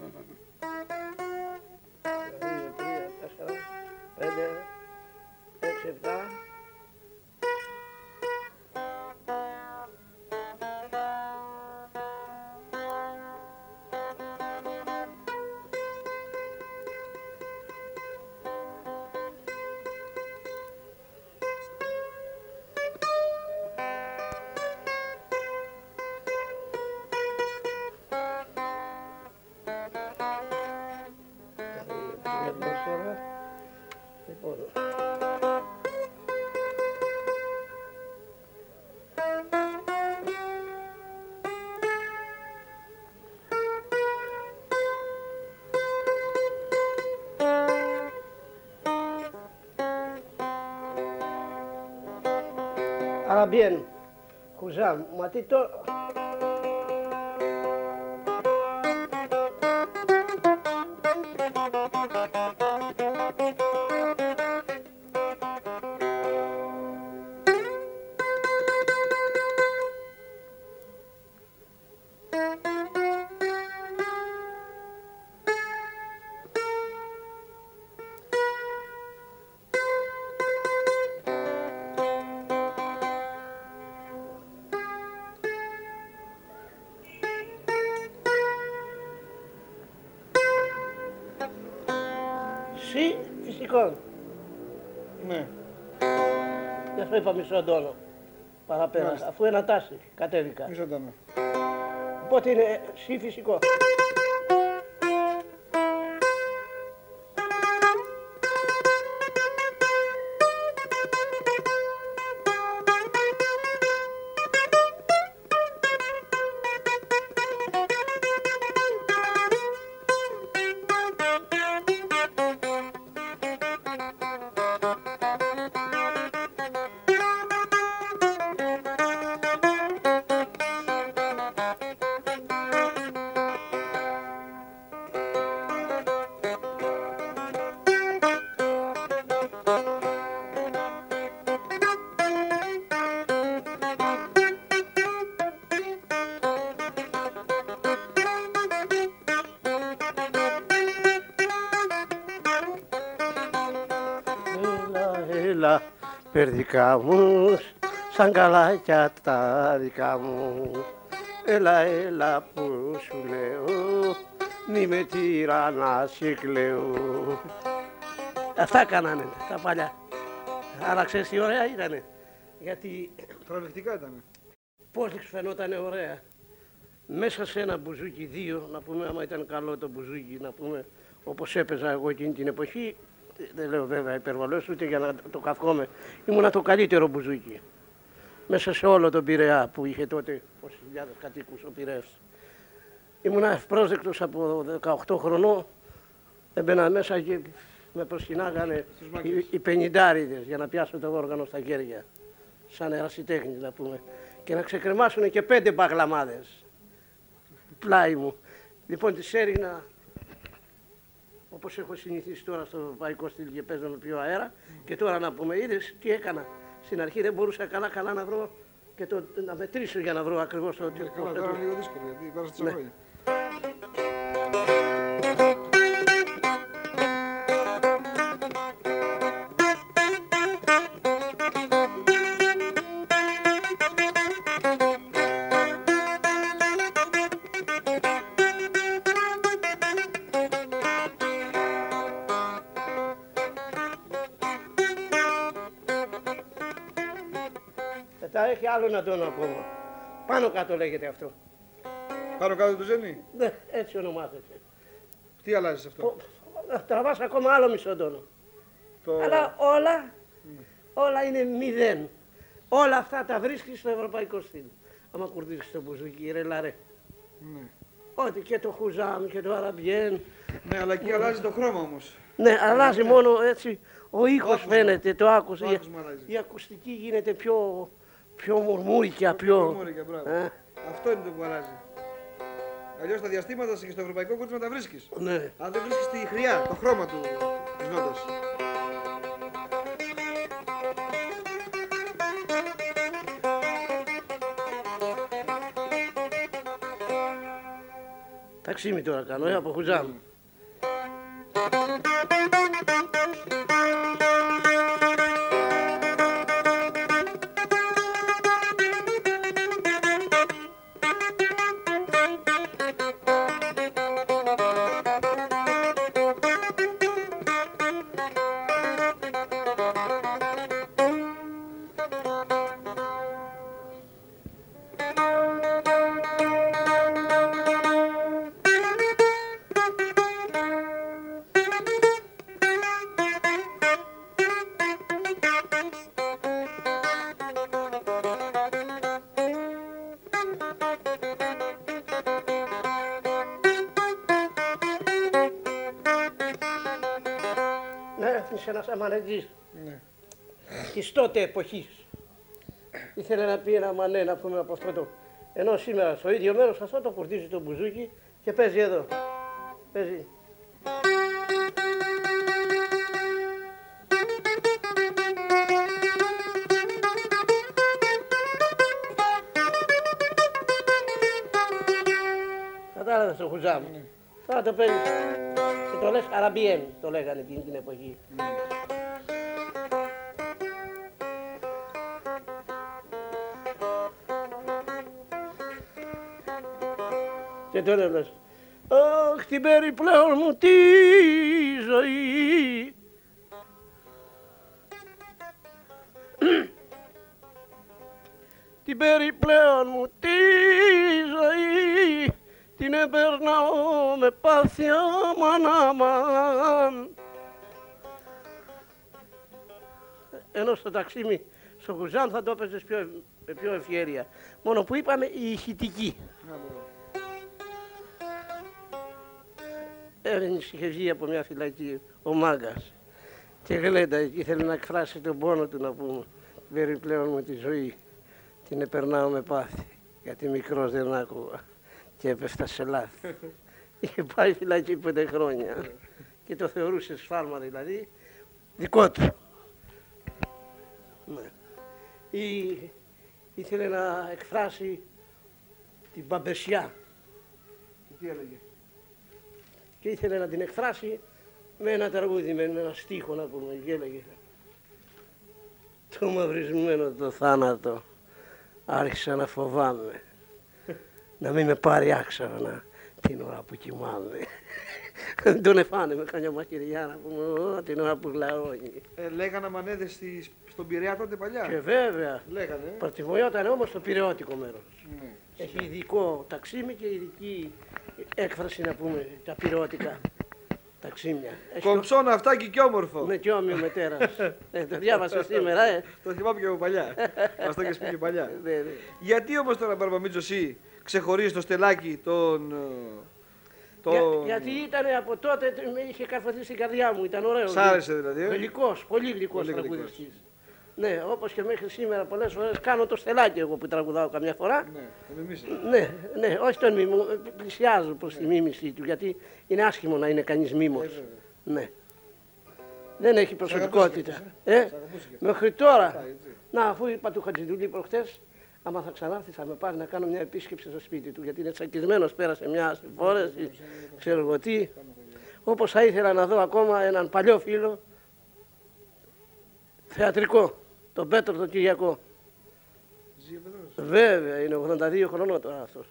bien, Husam, Matito. Γι' αυτό είπα μισό τόνο. Παραπέρα. Μάλιστα. Αφού ένα τάση κατέβηκα. Μισό τόνο. Οπότε είναι συ φυσικό. Περδικά μου, σαν καλάκια τα δικά μου. Έλα, έλα που σου λέω, μη με τυραννάς κλαίω. Αυτά κάνανε τα παλιά. Άρα ξέρεις τι ωραία ήτανε. Γιατί Τραβηχτικά ήταν. πώς τους φαινόταν ωραία. Μέσα σε ένα μπουζούκι δύο, να πούμε άμα ήταν καλό το μπουζούκι, να πούμε όπως έπαιζα εγώ εκείνη την εποχή, δεν λέω βέβαια υπερβολές ούτε για να το καυκόμαι, ήμουνα το καλύτερο μπουζούκι. Μέσα σε όλο τον Πειραιά που είχε τότε πόσες χιλιάδες κατοίκους ο Πειραιάς. Ήμουνα ευπρόσδεκτος από 18 χρονών, έμπαινα μέσα και με προσκυνάγανε Στους μάγκες. οι, οι πενιντάριδες για να πιάσω το όργανο στα χέρια. Σαν ερασιτέχνης να πούμε. Και να ξεκρεμάσουν και πέντε μπαγλαμάδες. Πλάι μου. Λοιπόν τις έρινα όπως έχω συνηθίσει τώρα στο ευρωπαϊκό στυλ και παίζω με πιο αέρα και τώρα να πούμε είδες τι έκανα. Στην αρχή δεν μπορούσα καλά καλά να βρω και το, να μετρήσω για να βρω ακριβώς το... το- Καλά, το- τώρα είναι λίγο δύσκολο γιατί πέρασε τόσα Ναι. χρόνια. Μετά έχει άλλο ένα τόνο ακόμα. Πάνω κάτω λέγεται αυτό. Πάνω κάτω το ζένι. Ναι, έτσι ονομάζεται. Τι αλλάζει αυτό; Ο- Τραβάς ακόμα άλλο μισό τόνο. Το... Αλλά όλα, όλα είναι μηδέν. Όλα αυτά τα βρίσκεις στο ευρωπαϊκό στυλ. Άμα κουρδίσεις το μπουζούκι, ρε λαρέ. Ναι. Ό,τι και το χουζάμ και το αραμπιέν. ναι, αλλά εκεί αλλάζει το χρώμα όμως. Ναι, αλλάζει μόνο έτσι. Ο ήχος άκουσμα. φαίνεται, το άκουσα. Το Η- άκουσμα αλλάζει. Η ακουστική γίνεται πιο, πιο μουρμούρικια, πιο... Μουρμούρικα, μπράβο. Ε, Αυτό είναι το που αλλάζει. Αλλιώς τα διαστήματα και στο ευρωπαϊκό κούρτισμα τα βρίσκεις. ναι. Αν δεν βρίσκεις τη χρειά, το χρώμα του της νότας. Ταξίμι τώρα κάνω, ε, από χουζάμ. Είσαι ένας αμανετής Ναι. της τότε εποχής. Ήθελε να πει ένα μανέ να πούμε από αυτό το. Ενώ σήμερα στο ίδιο μέρος αυτό το κουρδίζει το μπουζούκι και παίζει εδώ. Παίζει. κατάλαβες το χουζάμ. Τώρα το παίρνεις και το λες αραμπιέν, το λέγανε εκείνη την εποχή. Και το λες, Αχ, την περιπλέον μου τη ζωή. την περιπλέον μου τη ζωή την επερνάω με πάθια μανάμαν. Ενώ στο ταξίμι στο Κουζάν θα το έπαιζες πιο, με πιο ευχαίρεια. Μόνο που είπαμε η ηχητική. Να, μπορώ. Έβαινε είχε βγει από μια φυλακή ο μάγκας και γλέντα ήθελε να εκφράσει τον πόνο του να πούμε την περιπλέον μου τη ζωή την επερνάω με πάθη γιατί μικρός δεν άκουγα και έπεφτα σε λάθη. *laughs* Είχε πάει φυλακή πέντε χρόνια και το θεωρούσε σφάλμα δηλαδή δικό του. Ναι. Ή ήθελε να εκφράσει την παμπεσιά Και τι έλεγε; Και ήθελε να την εκφράσει με ένα τραγούδι, με ένα στίχο να πούμε και έλεγε το μαυρισμένο το θάνατο άρχισα να φοβάμαι να μην με πάρει άξανα την ώρα που κοιμάμαι. Δεν τον εφάνε με καμιά μαχαιριά να πούμε «Ω, την ώρα που λαώνει. Ε, λέγανε μανέδες στη, στον Πειραιά τότε παλιά. Και βέβαια, Λέγανε. παρτιμοιόταν όμως το πυρεώτικο μέρος. Ναι. Έχει ειδικό ταξίμι και ειδική έκφραση να πούμε τα πυρεώτικα ταξίμια. Έχει Κομψό ναυτάκι και όμορφο. Ναι, και όμοιο μετέρα. ε, το διάβασα σήμερα, ε. Το θυμάμαι και από παλιά. Μας το έχεις πει και παλιά. *laughs* Ναι, ναι. Γιατί όμως τώρα Μπαρμπαμίτσο εσύ ξεχωρίζεις το στελάκι τον... ε, Το... Για- γιατί ήταν από τότε, τε- με είχε καρφωθεί στην καρδιά μου, ήταν ωραίο. Σ' άρεσε δηλαδή, ε; Γλυκός, πολύ γλυκός Πολύ γλυκός. τραγουδιστής. Ναι, όπως και μέχρι σήμερα πολλές φορές κάνω το στελάκι εγώ που τραγουδάω καμιά φορά. Ναι, το μιμήσεις. Ναι, ναι, όχι τον μίμο, πλησιάζω προς τη μίμησή του, γιατί είναι άσχημο να είναι κανείς μίμος. Ε, βέβαια. Ναι. Δεν έχει προσωπικότητα. αγαπούσε Ε, Σ' αγαπούσε και μέχρι τώρα. Πάει, έτσι. Να, αφού είπα του Χατζηδουλή προχτές, άμα θα ξανάρθεις θα με πάρει να κάνω μια επίσκεψη στο σπίτι του, γιατί είναι τσακισμένος, πέρασε μια συμφόρεση, ξέρω εγώ τι. Όπως θα ήθελα να δω ακόμα έναν παλιό φίλο, θεατρικό, τον Πέτρο τον Κυριακό. Ζει ο Πέτρος. Βέβαια, είναι 82 χρονών τώρα αυτός.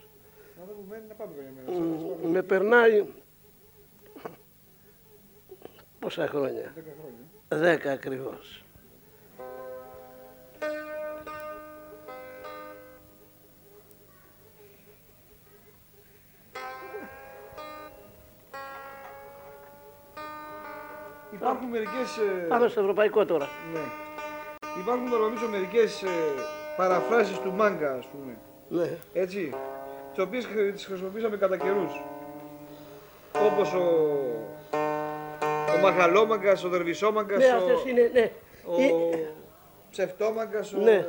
Να δω που μένει να πάμε καμιά μέρα. Σαν να σου Μ, πάμε Με περνάει πόσα χρόνια; 10 χρόνια. Δέκα ακριβώς. Υπάρχουν μερικές... ε, Πάμε στο ευρωπαϊκό τώρα. Ναι. Υπάρχουν νομίζω μερικές ε, παραφράσεις του μάγκα, ας πούμε. Ναι. Έτσι. Τις οποίες χρη- τις χρησιμοποιήσαμε κατά καιρούς. Όπως ο... Ο μαχαλόμαγκας, ο δερβισόμαγκας, Ναι, ο... αυτές είναι, ναι. ο Ε, ψευτόμαγκας, ο... Ναι.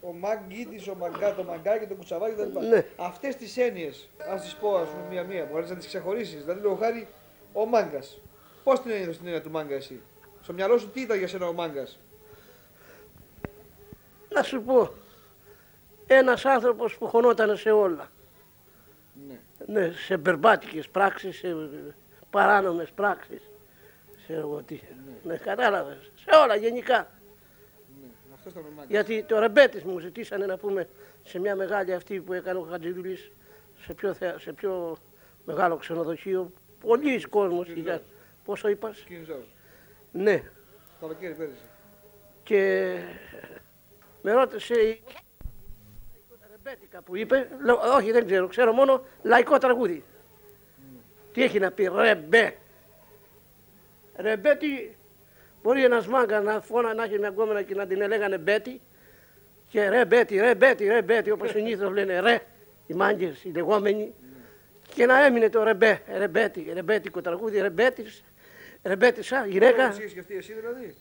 ο μαγκίτης, ο μαγκά, το μαγκάκι, το κουτσαβάκι κτλ. Ναι. Αυτές τις έννοιες, ας τις πω ας πούμε μία-μία, μπορείς να τις ξεχωρίσεις. Δηλαδή, λόγω χάρη, ο μάγκας. Πώς την ένιωθες την έννοια του μάγκα εσύ; Στο μυαλό σου τι ήταν για σένα ο μάγκας; Να σου πω, ένας άνθρωπος που χωνόταν σε όλα. Ναι. Ναι, σε περπάτικες πράξεις, σε παράνομες πράξεις. Σε εγώ τι. Ναι, κατάλαβες. Σε όλα γενικά. Ναι. Αυτό ήταν ο μάγκας. Γιατί το ρεμπέτης μου ζητήσανε να πούμε σε μια μεγάλη αυτή που έκανε ο Χατζηδουλής σε πιο, θέα- σε πιο μεγάλο ξενοδοχείο. Πολλοί κόσμος. Κυριακός. είχε- Πόσο είπας; Κινηζός. Ναι. Καλοκαίρι πέρυσι. Και με ρώτησε η ρεμπέτικα που είπε, λέω, όχι δεν ξέρω, ξέρω μόνο λαϊκό τραγούδι. Τι έχει να πει ρεμπέ. Ρεμπέ τι, μπορεί ένας μάγκα να φώνα να έχει μια γκόμενα και να την έλεγανε μπέτι και ρε μπέτι, ρε μπέτι, ρε μπέτι, όπως συνήθως λένε ρε, οι μάγκες, οι λεγόμενοι. Και να έμεινε το ρεμπέ, ρεμπέτι, ρεμπέτικο τραγούδι, ρεμπέτης, ρεμπέτησα, γυναίκα. Εσύ έχεις σκεφτεί εσύ δηλαδή;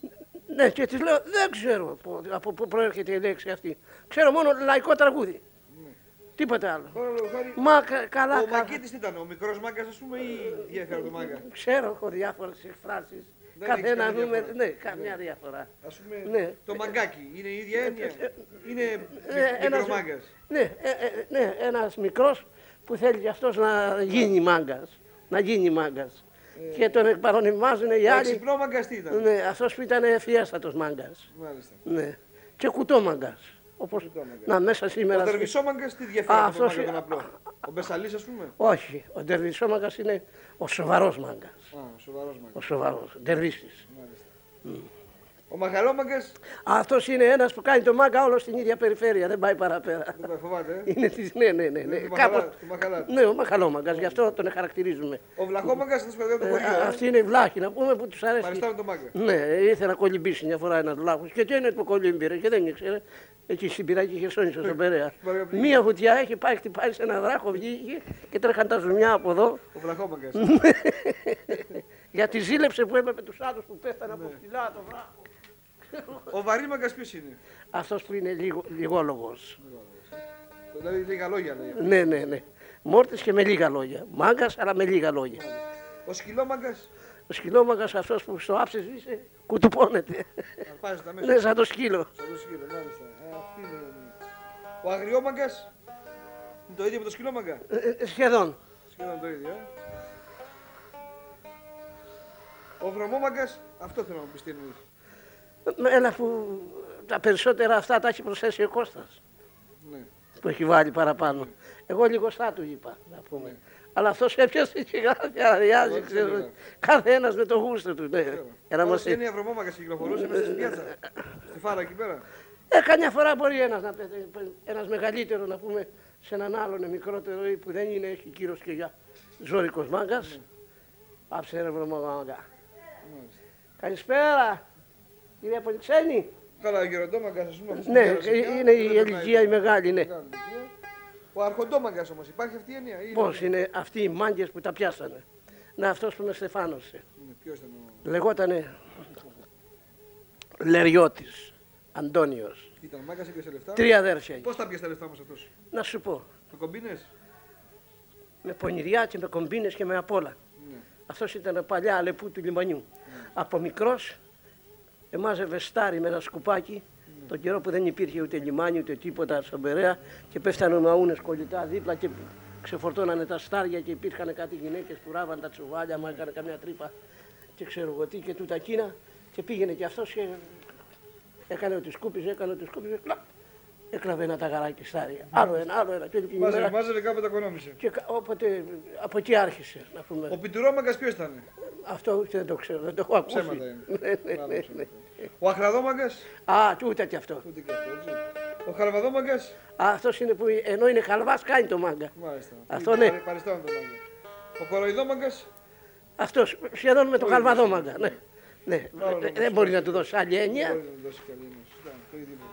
Ναι, και της λέω, δεν ξέρω από, από πού προέρχεται η λέξη αυτή. Ξέρω μόνο λαϊκό τραγούδι. Τίποτα άλλο. Τώρα λόγω χάρη. Μα κα- καλά, Ο καλά. Μακίτης τι ήταν, ο μικρός μάγκας ας πούμε ή διέφερα το μάγκα; Ξέρω, έχω διάφορες εκφράσεις. Δεν Καθένα έχεις καμία νούμερο. διαφορά. Ναι, καμιά διαφορά. Ας πούμε Ναι. το μαγκάκι είναι η ίδια έννοια; Είναι Ε, ένας- μικρομάγκας. Ναι, ε, ε, ναι ένας μικρός που θέλει και αυτός να γίνει μάγκας. Να γίνει μάγκας. Και τον εκπαρονιμάζουν οι άλλοι. Εξυπνό μάγκας τι ήταν. Ναι, αυτός που ήταν ευφιέστατος μάγκας. Μάλιστα. Ναι. Και κουτό μάγκας. Όπως Κουτόμαγκας. να μέσα Ο σήμερα. Δερβισό μάγκας τι διαφέρει Α, από τον αυτός μάγκα τον είναι- απλό. Ο Μπεσαλής ας πούμε. Όχι, ο ντερβισόμαγκας είναι ο σοβαρός μάγκας. Α, σοβαρός Ο μάγκας. σοβαρός, ντερβίσης. Μάλιστα. Ο μαχαλόμαγκας Αυτός είναι ένας που κάνει το μάγκα όλο στην ίδια περιφέρεια, δεν πάει παραπέρα. δεν με φοβάται. ε. Είναι της, ναι, ναι, ναι. ναι. του μαχαλά- Κάπως- του μαχαλά. Ναι, ο μαχαλόμαγκας, γι' αυτό τον χαρακτηρίζουμε. Ο βλαχόμαγκας είναι στο παιδί του Ε, χωριού. α- ε. Αυτή είναι η βλάχη, να πούμε που τους αρέσει. Παριστάμε τον μάγκα. Ναι, ήθελε να κολυμπήσει μια φορά ένας βλάχος και τι είναι που κολύμπηρε και δεν ήξερε. Εκεί στην πυράκη είχε σόνισε στον Περαία. Ωραία, πήγε. Μία βουτιά έχει πάει, χτυπάει σε ένα βράχο, βγήκε και τρέχαν τα ζουμιά από εδώ. Ο βλαχόμαγκας. *laughs* Γιατί ζήλεψε που έπρεπε τους άλλους που πέφτανε Ναι. από ψηλά το βράχο. Ο βαρύμαγκας ποιος είναι; Αυτός που είναι λίγο, λιγόλογος. Δηλαδή λίγα λόγια λέει. Ναι, ναι, ναι. Μόρτης και με λίγα λόγια. Μάγκας αλλά με λίγα λόγια. Ο σκυλόμαγκας Ο σκυλόμαγκας αυτός που στο άψε είσαι κουτουπώνεται. αρπάζει τα μέσα. ναι, σαν το σκύλο. Σαν το σκύλο, μάλιστα. Ε, αυτή είναι. Ο αγριόμαγκας είναι το ίδιο με το σκυλόμαγκα. Ε, ε, σχεδόν. Σχεδόν το ίδιο. ε. Ο βρωμόμαγκας, αυτό θέλω να μου πεις τι εννοείς. Με Ένα που τα περισσότερα αυτά τα έχει προσθέσει ο Κώστας Ναι. που έχει βάλει παραπάνω. Εγώ λιγοστά του είπα να πούμε. Αλλά αυτός έπιασε και αδιάζει, Εγώ ξέρω. ξέρω. Κάθε ένας με το γούστο του. Ναι. Για να Άλλος μας είναι η αβρωμόμαγκας και κυκλοφορούσε μέσα στην πιάτσα. Στη φάρα εκεί πέρα. Ε, καμιά φορά μπορεί ένας, να, πε- ένας μεγαλύτερο να πούμε σε έναν άλλον μικρότερο ή που δεν είναι, έχει κύρος και για ζώρικος μάγκας. Άψε ρε βρε μάγκα. Μάλιστα. Καλησπέρα, κύριε Πολυξένη. Καλά, ο γεροντόμαγκας, ας πούμε. αυτός που Ναι, πέρασε ε, πια, είναι η δεν περνάει ηλικία η πια. μεγάλη, ναι. Μεγάλη ηλικία. Ο αρχοντόμαγκας όμως, υπάρχει αυτή η έννοια. ή Πώς είναι αυτοί οι μάγκες που τα πιάσανε; Να αυτός που με στεφάνωσε. Είναι, ποιος ήταν ο... Λεγότανε Λεριώτης, Αντώνιος. Ήταν μάγκας, έπιασε λεφτά. Τρία αδέρφια. Πώς τα πιάσε τα λεφτά όμως αυτός; Να σου πω, Με κομπίνες; με πονηριά και με κομπίνες και με απ' όλα. Ναι. Αυτός ήταν παλιά αλεπού του λιμανιού. Από μικρός εμάζευε στάρι με ένα σκουπάκι τον καιρό που δεν υπήρχε ούτε λιμάνι ούτε τίποτα στον Περαία και πέφτανε μαούνες κολλητά δίπλα και ξεφορτώνανε τα στάρια και υπήρχαν κάτι γυναίκες που ράβαν τα τσουβάλια, μα έκανε καμιά τρύπα και ξέρω εγώ τι και τούτα εκείνα. Και πήγαινε και αυτός και έκανε ότι σκούπιζε, έκανε ότι σκούπιζε, κλαπ, έκλαβε ένα ταγαράκι στάρια. Άλλο ένα, άλλο ένα και όλη την Μάζευε, ημέρα. μάζευε κάπου τα οικονόμησε. Και κα- όποτε από εκεί άρχισε να πούμε. Ο πιτουρόμαγκας ποιος ήταν; Αυτό ούτε δεν το ξέρω, δεν το έχω ακούσει. Ψέματα είναι. Ναι, ναι, Μάλλον ναι, ψέματα. ναι. Ο αχραδόμαγκας; Α, και ούτε και αυτό. Ούτε και αυτό, έτσι. Ο χαρβαδόμαγκας; Α, αυτός είναι που ενώ είναι χαλβάς κάνει το μάγκα. Μάλιστα. Αυτό ναι. Παρε- Παριστάμε τον μάγκα. Ο κοροϊδόμαγκας; Αυτός σχεδόν με το Ο χαλβαδό ίδιος. μάγκα. Ναι. ναι. Άλλο Δεν- όμως. Δεν μπορεί να του δώσει άλλη Δεν έννοια. μπορεί να του δώσει καλή έννοια.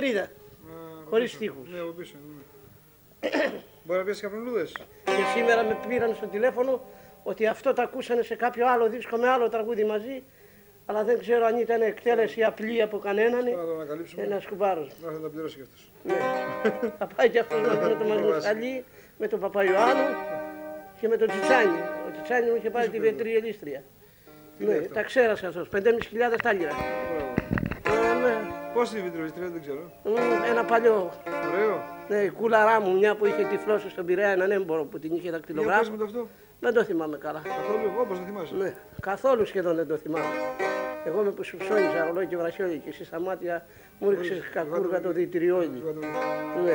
Με την νυχτερίδα. Α, Χωρίς πίσω. στίχους. Ναι, από πίσω. Ναι. Μπορεί να πιάσει καπνολούδες. Και σήμερα με πήραν στο τηλέφωνο ότι αυτό το ακούσανε σε κάποιο άλλο δίσκο με άλλο τραγούδι μαζί. Αλλά δεν ξέρω αν ήταν εκτέλεση απλή από κανέναν. Θα το ανακαλύψουμε. Ένα κουμπάρο. Να θα τα πληρώσει κι αυτός. Ναι. Θα πάει και αυτός με το Μαγνουσαλή, με τον Παπαϊωάννου και με τον Τσιτσάνι. Ο Τσιτσάνι μου είχε πάρει τη βετριελίστρια. Ναι, τα ξέρασε αυτός. 5.500 τάλιρα. Μπράβο. Ε, ναι. Πώς είναι η βιτρολιστρία, δεν ξέρω. Μμ, Ένα παλιό. Ωραίο. Ναι, η κούλαρά μου, μια που είχε τυφλώσει στον Πειραιά, έναν έμπορο που την είχε Για πες δακτυλογράφο. μου το αυτό. Δεν το θυμάμαι καλά. Καθόλου, όπως δεν θυμάσαι. Ναι, καθόλου σχεδόν δεν το θυμάμαι. Εγώ με που σου ψώνιζα ρολόι και βρασιόλι και εσύ στα μάτια μου ρίξες κακούργα το διτηριόλι. Ναι.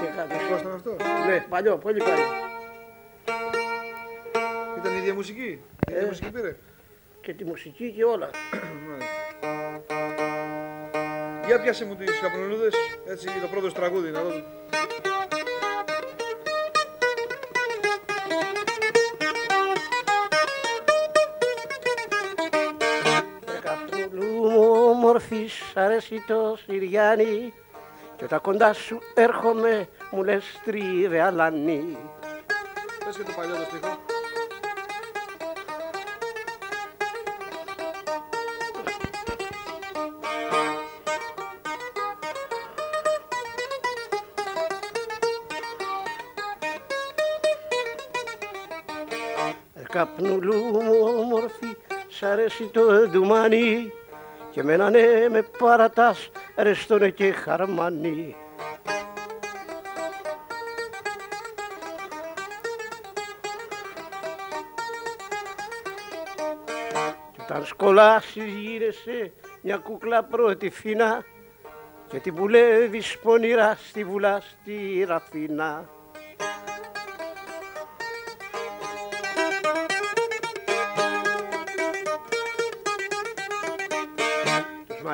Και κάτι. Πώς ήταν αυτό; Ναι, παλιό, πολύ παλιό. Ήταν η ίδια μουσική; Η ίδια Ε. μουσική πήρε; Και τη μουσική και όλα. *clears throat* Μάλιστα. Για πιάσε μου τις καπνολούδες, έτσι το πρώτο σου τραγούδι, να δω. Καπνούλου μου όμορφης αρέσει το Συριάνι και όταν κοντά σου έρχομαι μου λες τρίβε αλάνι. Πες και το παλιό το στίχο. Αρέσει το ντουμάνι και μένα ναι με παρατάς ρεστόνε και χαρμάνι. Κι όταν σκολάσεις γύρεσαι μια κούκλα πρώτη φίνα και την βουλεύεις πονηρά στη βουλά στη ραφίνα.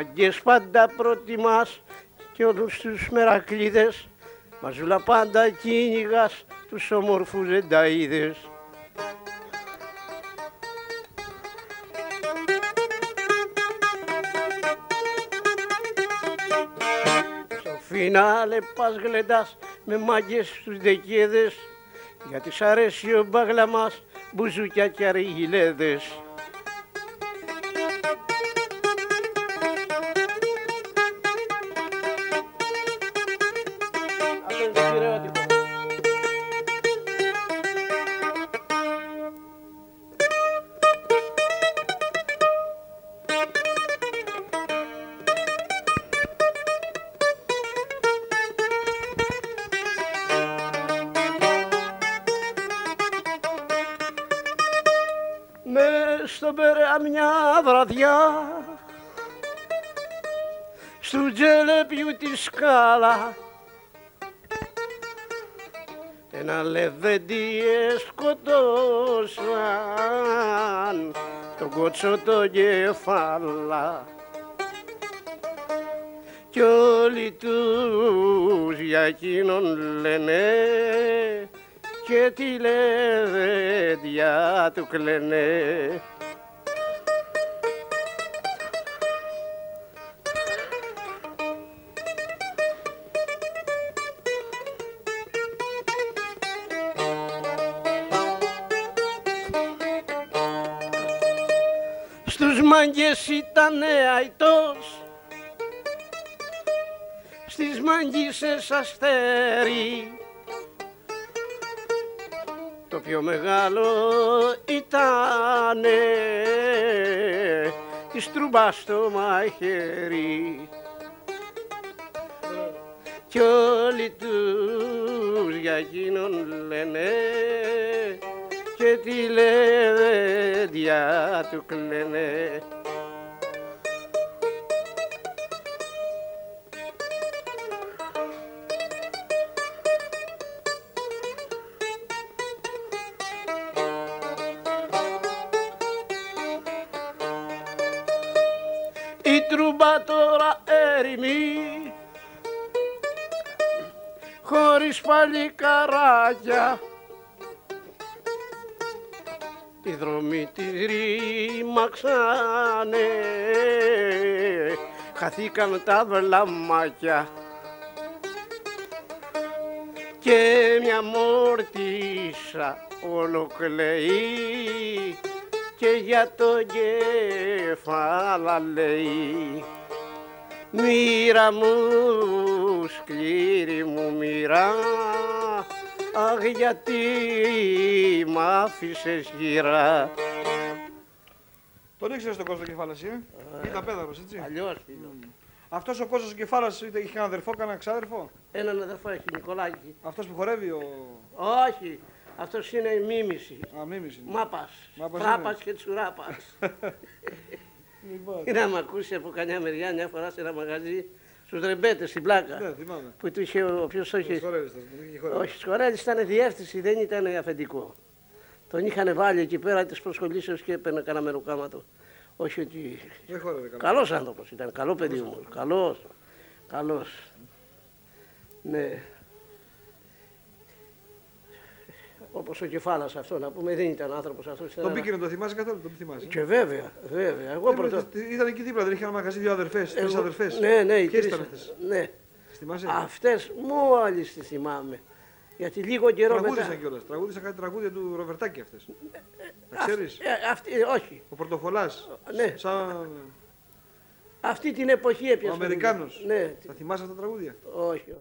Μαγκές πάντα προτιμάς και όλους τους μερακλείδες μαζούλα πάντα κυνηγάς τους όμορφους ενταΐδες. Στο φινάλε πας γλεντάς με μάγκες στους δεκέδες γιατί σ' αρέσει ο μπαγλαμάς μπουζούκια και αργιλέδες. Σκάλα ένα λεβέντι σκοτώσαν τον κότσο το κεφάλα κι όλοι τους για εκείνον λένε και τη λεβέντια του κλαίνε. Μάγκες ήταν αητός Στις μάγκησες αστέρι. Το πιο μεγάλο ήτανε. Της τρούμπας το μαχαίρι. Κι όλοι τους για εκείνον λένε και τη λεβέντια ρήμαξανε, χαθήκαν τα βλαμάκια και μια μόρτισα ολοκλέει και για το κεφάλα λέει Μοίρα μου, σκλήρη μου μοίρα, αχ γιατί μ' άφησες γυρά. Τον ήξερες τον Κώστας Κεφάλας, ε; Ήταν πέδαρος, έτσι; Αλλιώς φίλο. Αυτός ο Κώστας Κεφάλας είχε είχε ένα αδερφό, κανένα ξάδερφο; Έναν αδερφό έχει Νικολάκη. Αυτός που χορεύει ο... Όχι, αυτός είναι η μίμηση. Α, μίμης είναι. Μάπας, Μάπας τράπας είναι. και τσουράπας. *laughs* Λοιπόν. Είναι να μ' ακούσει από κανιά μεριά μια φορά σε ένα μαγαζί στους ρεμπέτες στην πλάκα. Ναι, θυμάμαι. Που του είχε ο ποιος το είχε. Τους χορεύεις, τον είχε χορεύεις. Όχι, Σκορέλης ήταν διεύθυνση, δεν ήταν αφεντικό. Τον είχαν βάλει εκεί πέρα της προσχολήσεως και έπαιρνε κανένα μεροκάματο. Όχι ότι. Δεν χορεύει καλά. Καλός άνθρωπος ήταν, καλό παιδί μου. Καλός. Καλός. Ναι. Όπως ο κεφάλας αυτό να πούμε, δεν ήταν άνθρωπος αυτός. Τον πήκε να το θυμάσαι καθόλου, τον θυμάσαι. Και βέβαια, βέβαια. Εγώ Δεν πρώτο. με- Ήταν εκεί δίπλα, δεν είχε ένα μαγαζί δύο αδερφές, τρεις εγώ- αδερφές. Ναι, ναι, οι Ποιες τρεις- ήταν αυτές. Ναι. Τις θυμάσαι; Αυτές μόλις τις θυμάμαι. Γιατί λίγο καιρό μετά... Τραγούδισαν κιόλας. Τραγούδισαν κάτι τραγούδια του Ροβερτάκη αυτές. Τα ξέρεις; Ε, αυτή, ε, όχι. Ο Πορτοφολάς. Ναι. Σαν Αυτή την εποχή έπιασε. ο Αμερικάνος. Ναι, Θα θυμάσαι αυτά τα τραγούδια; όχι. όχι.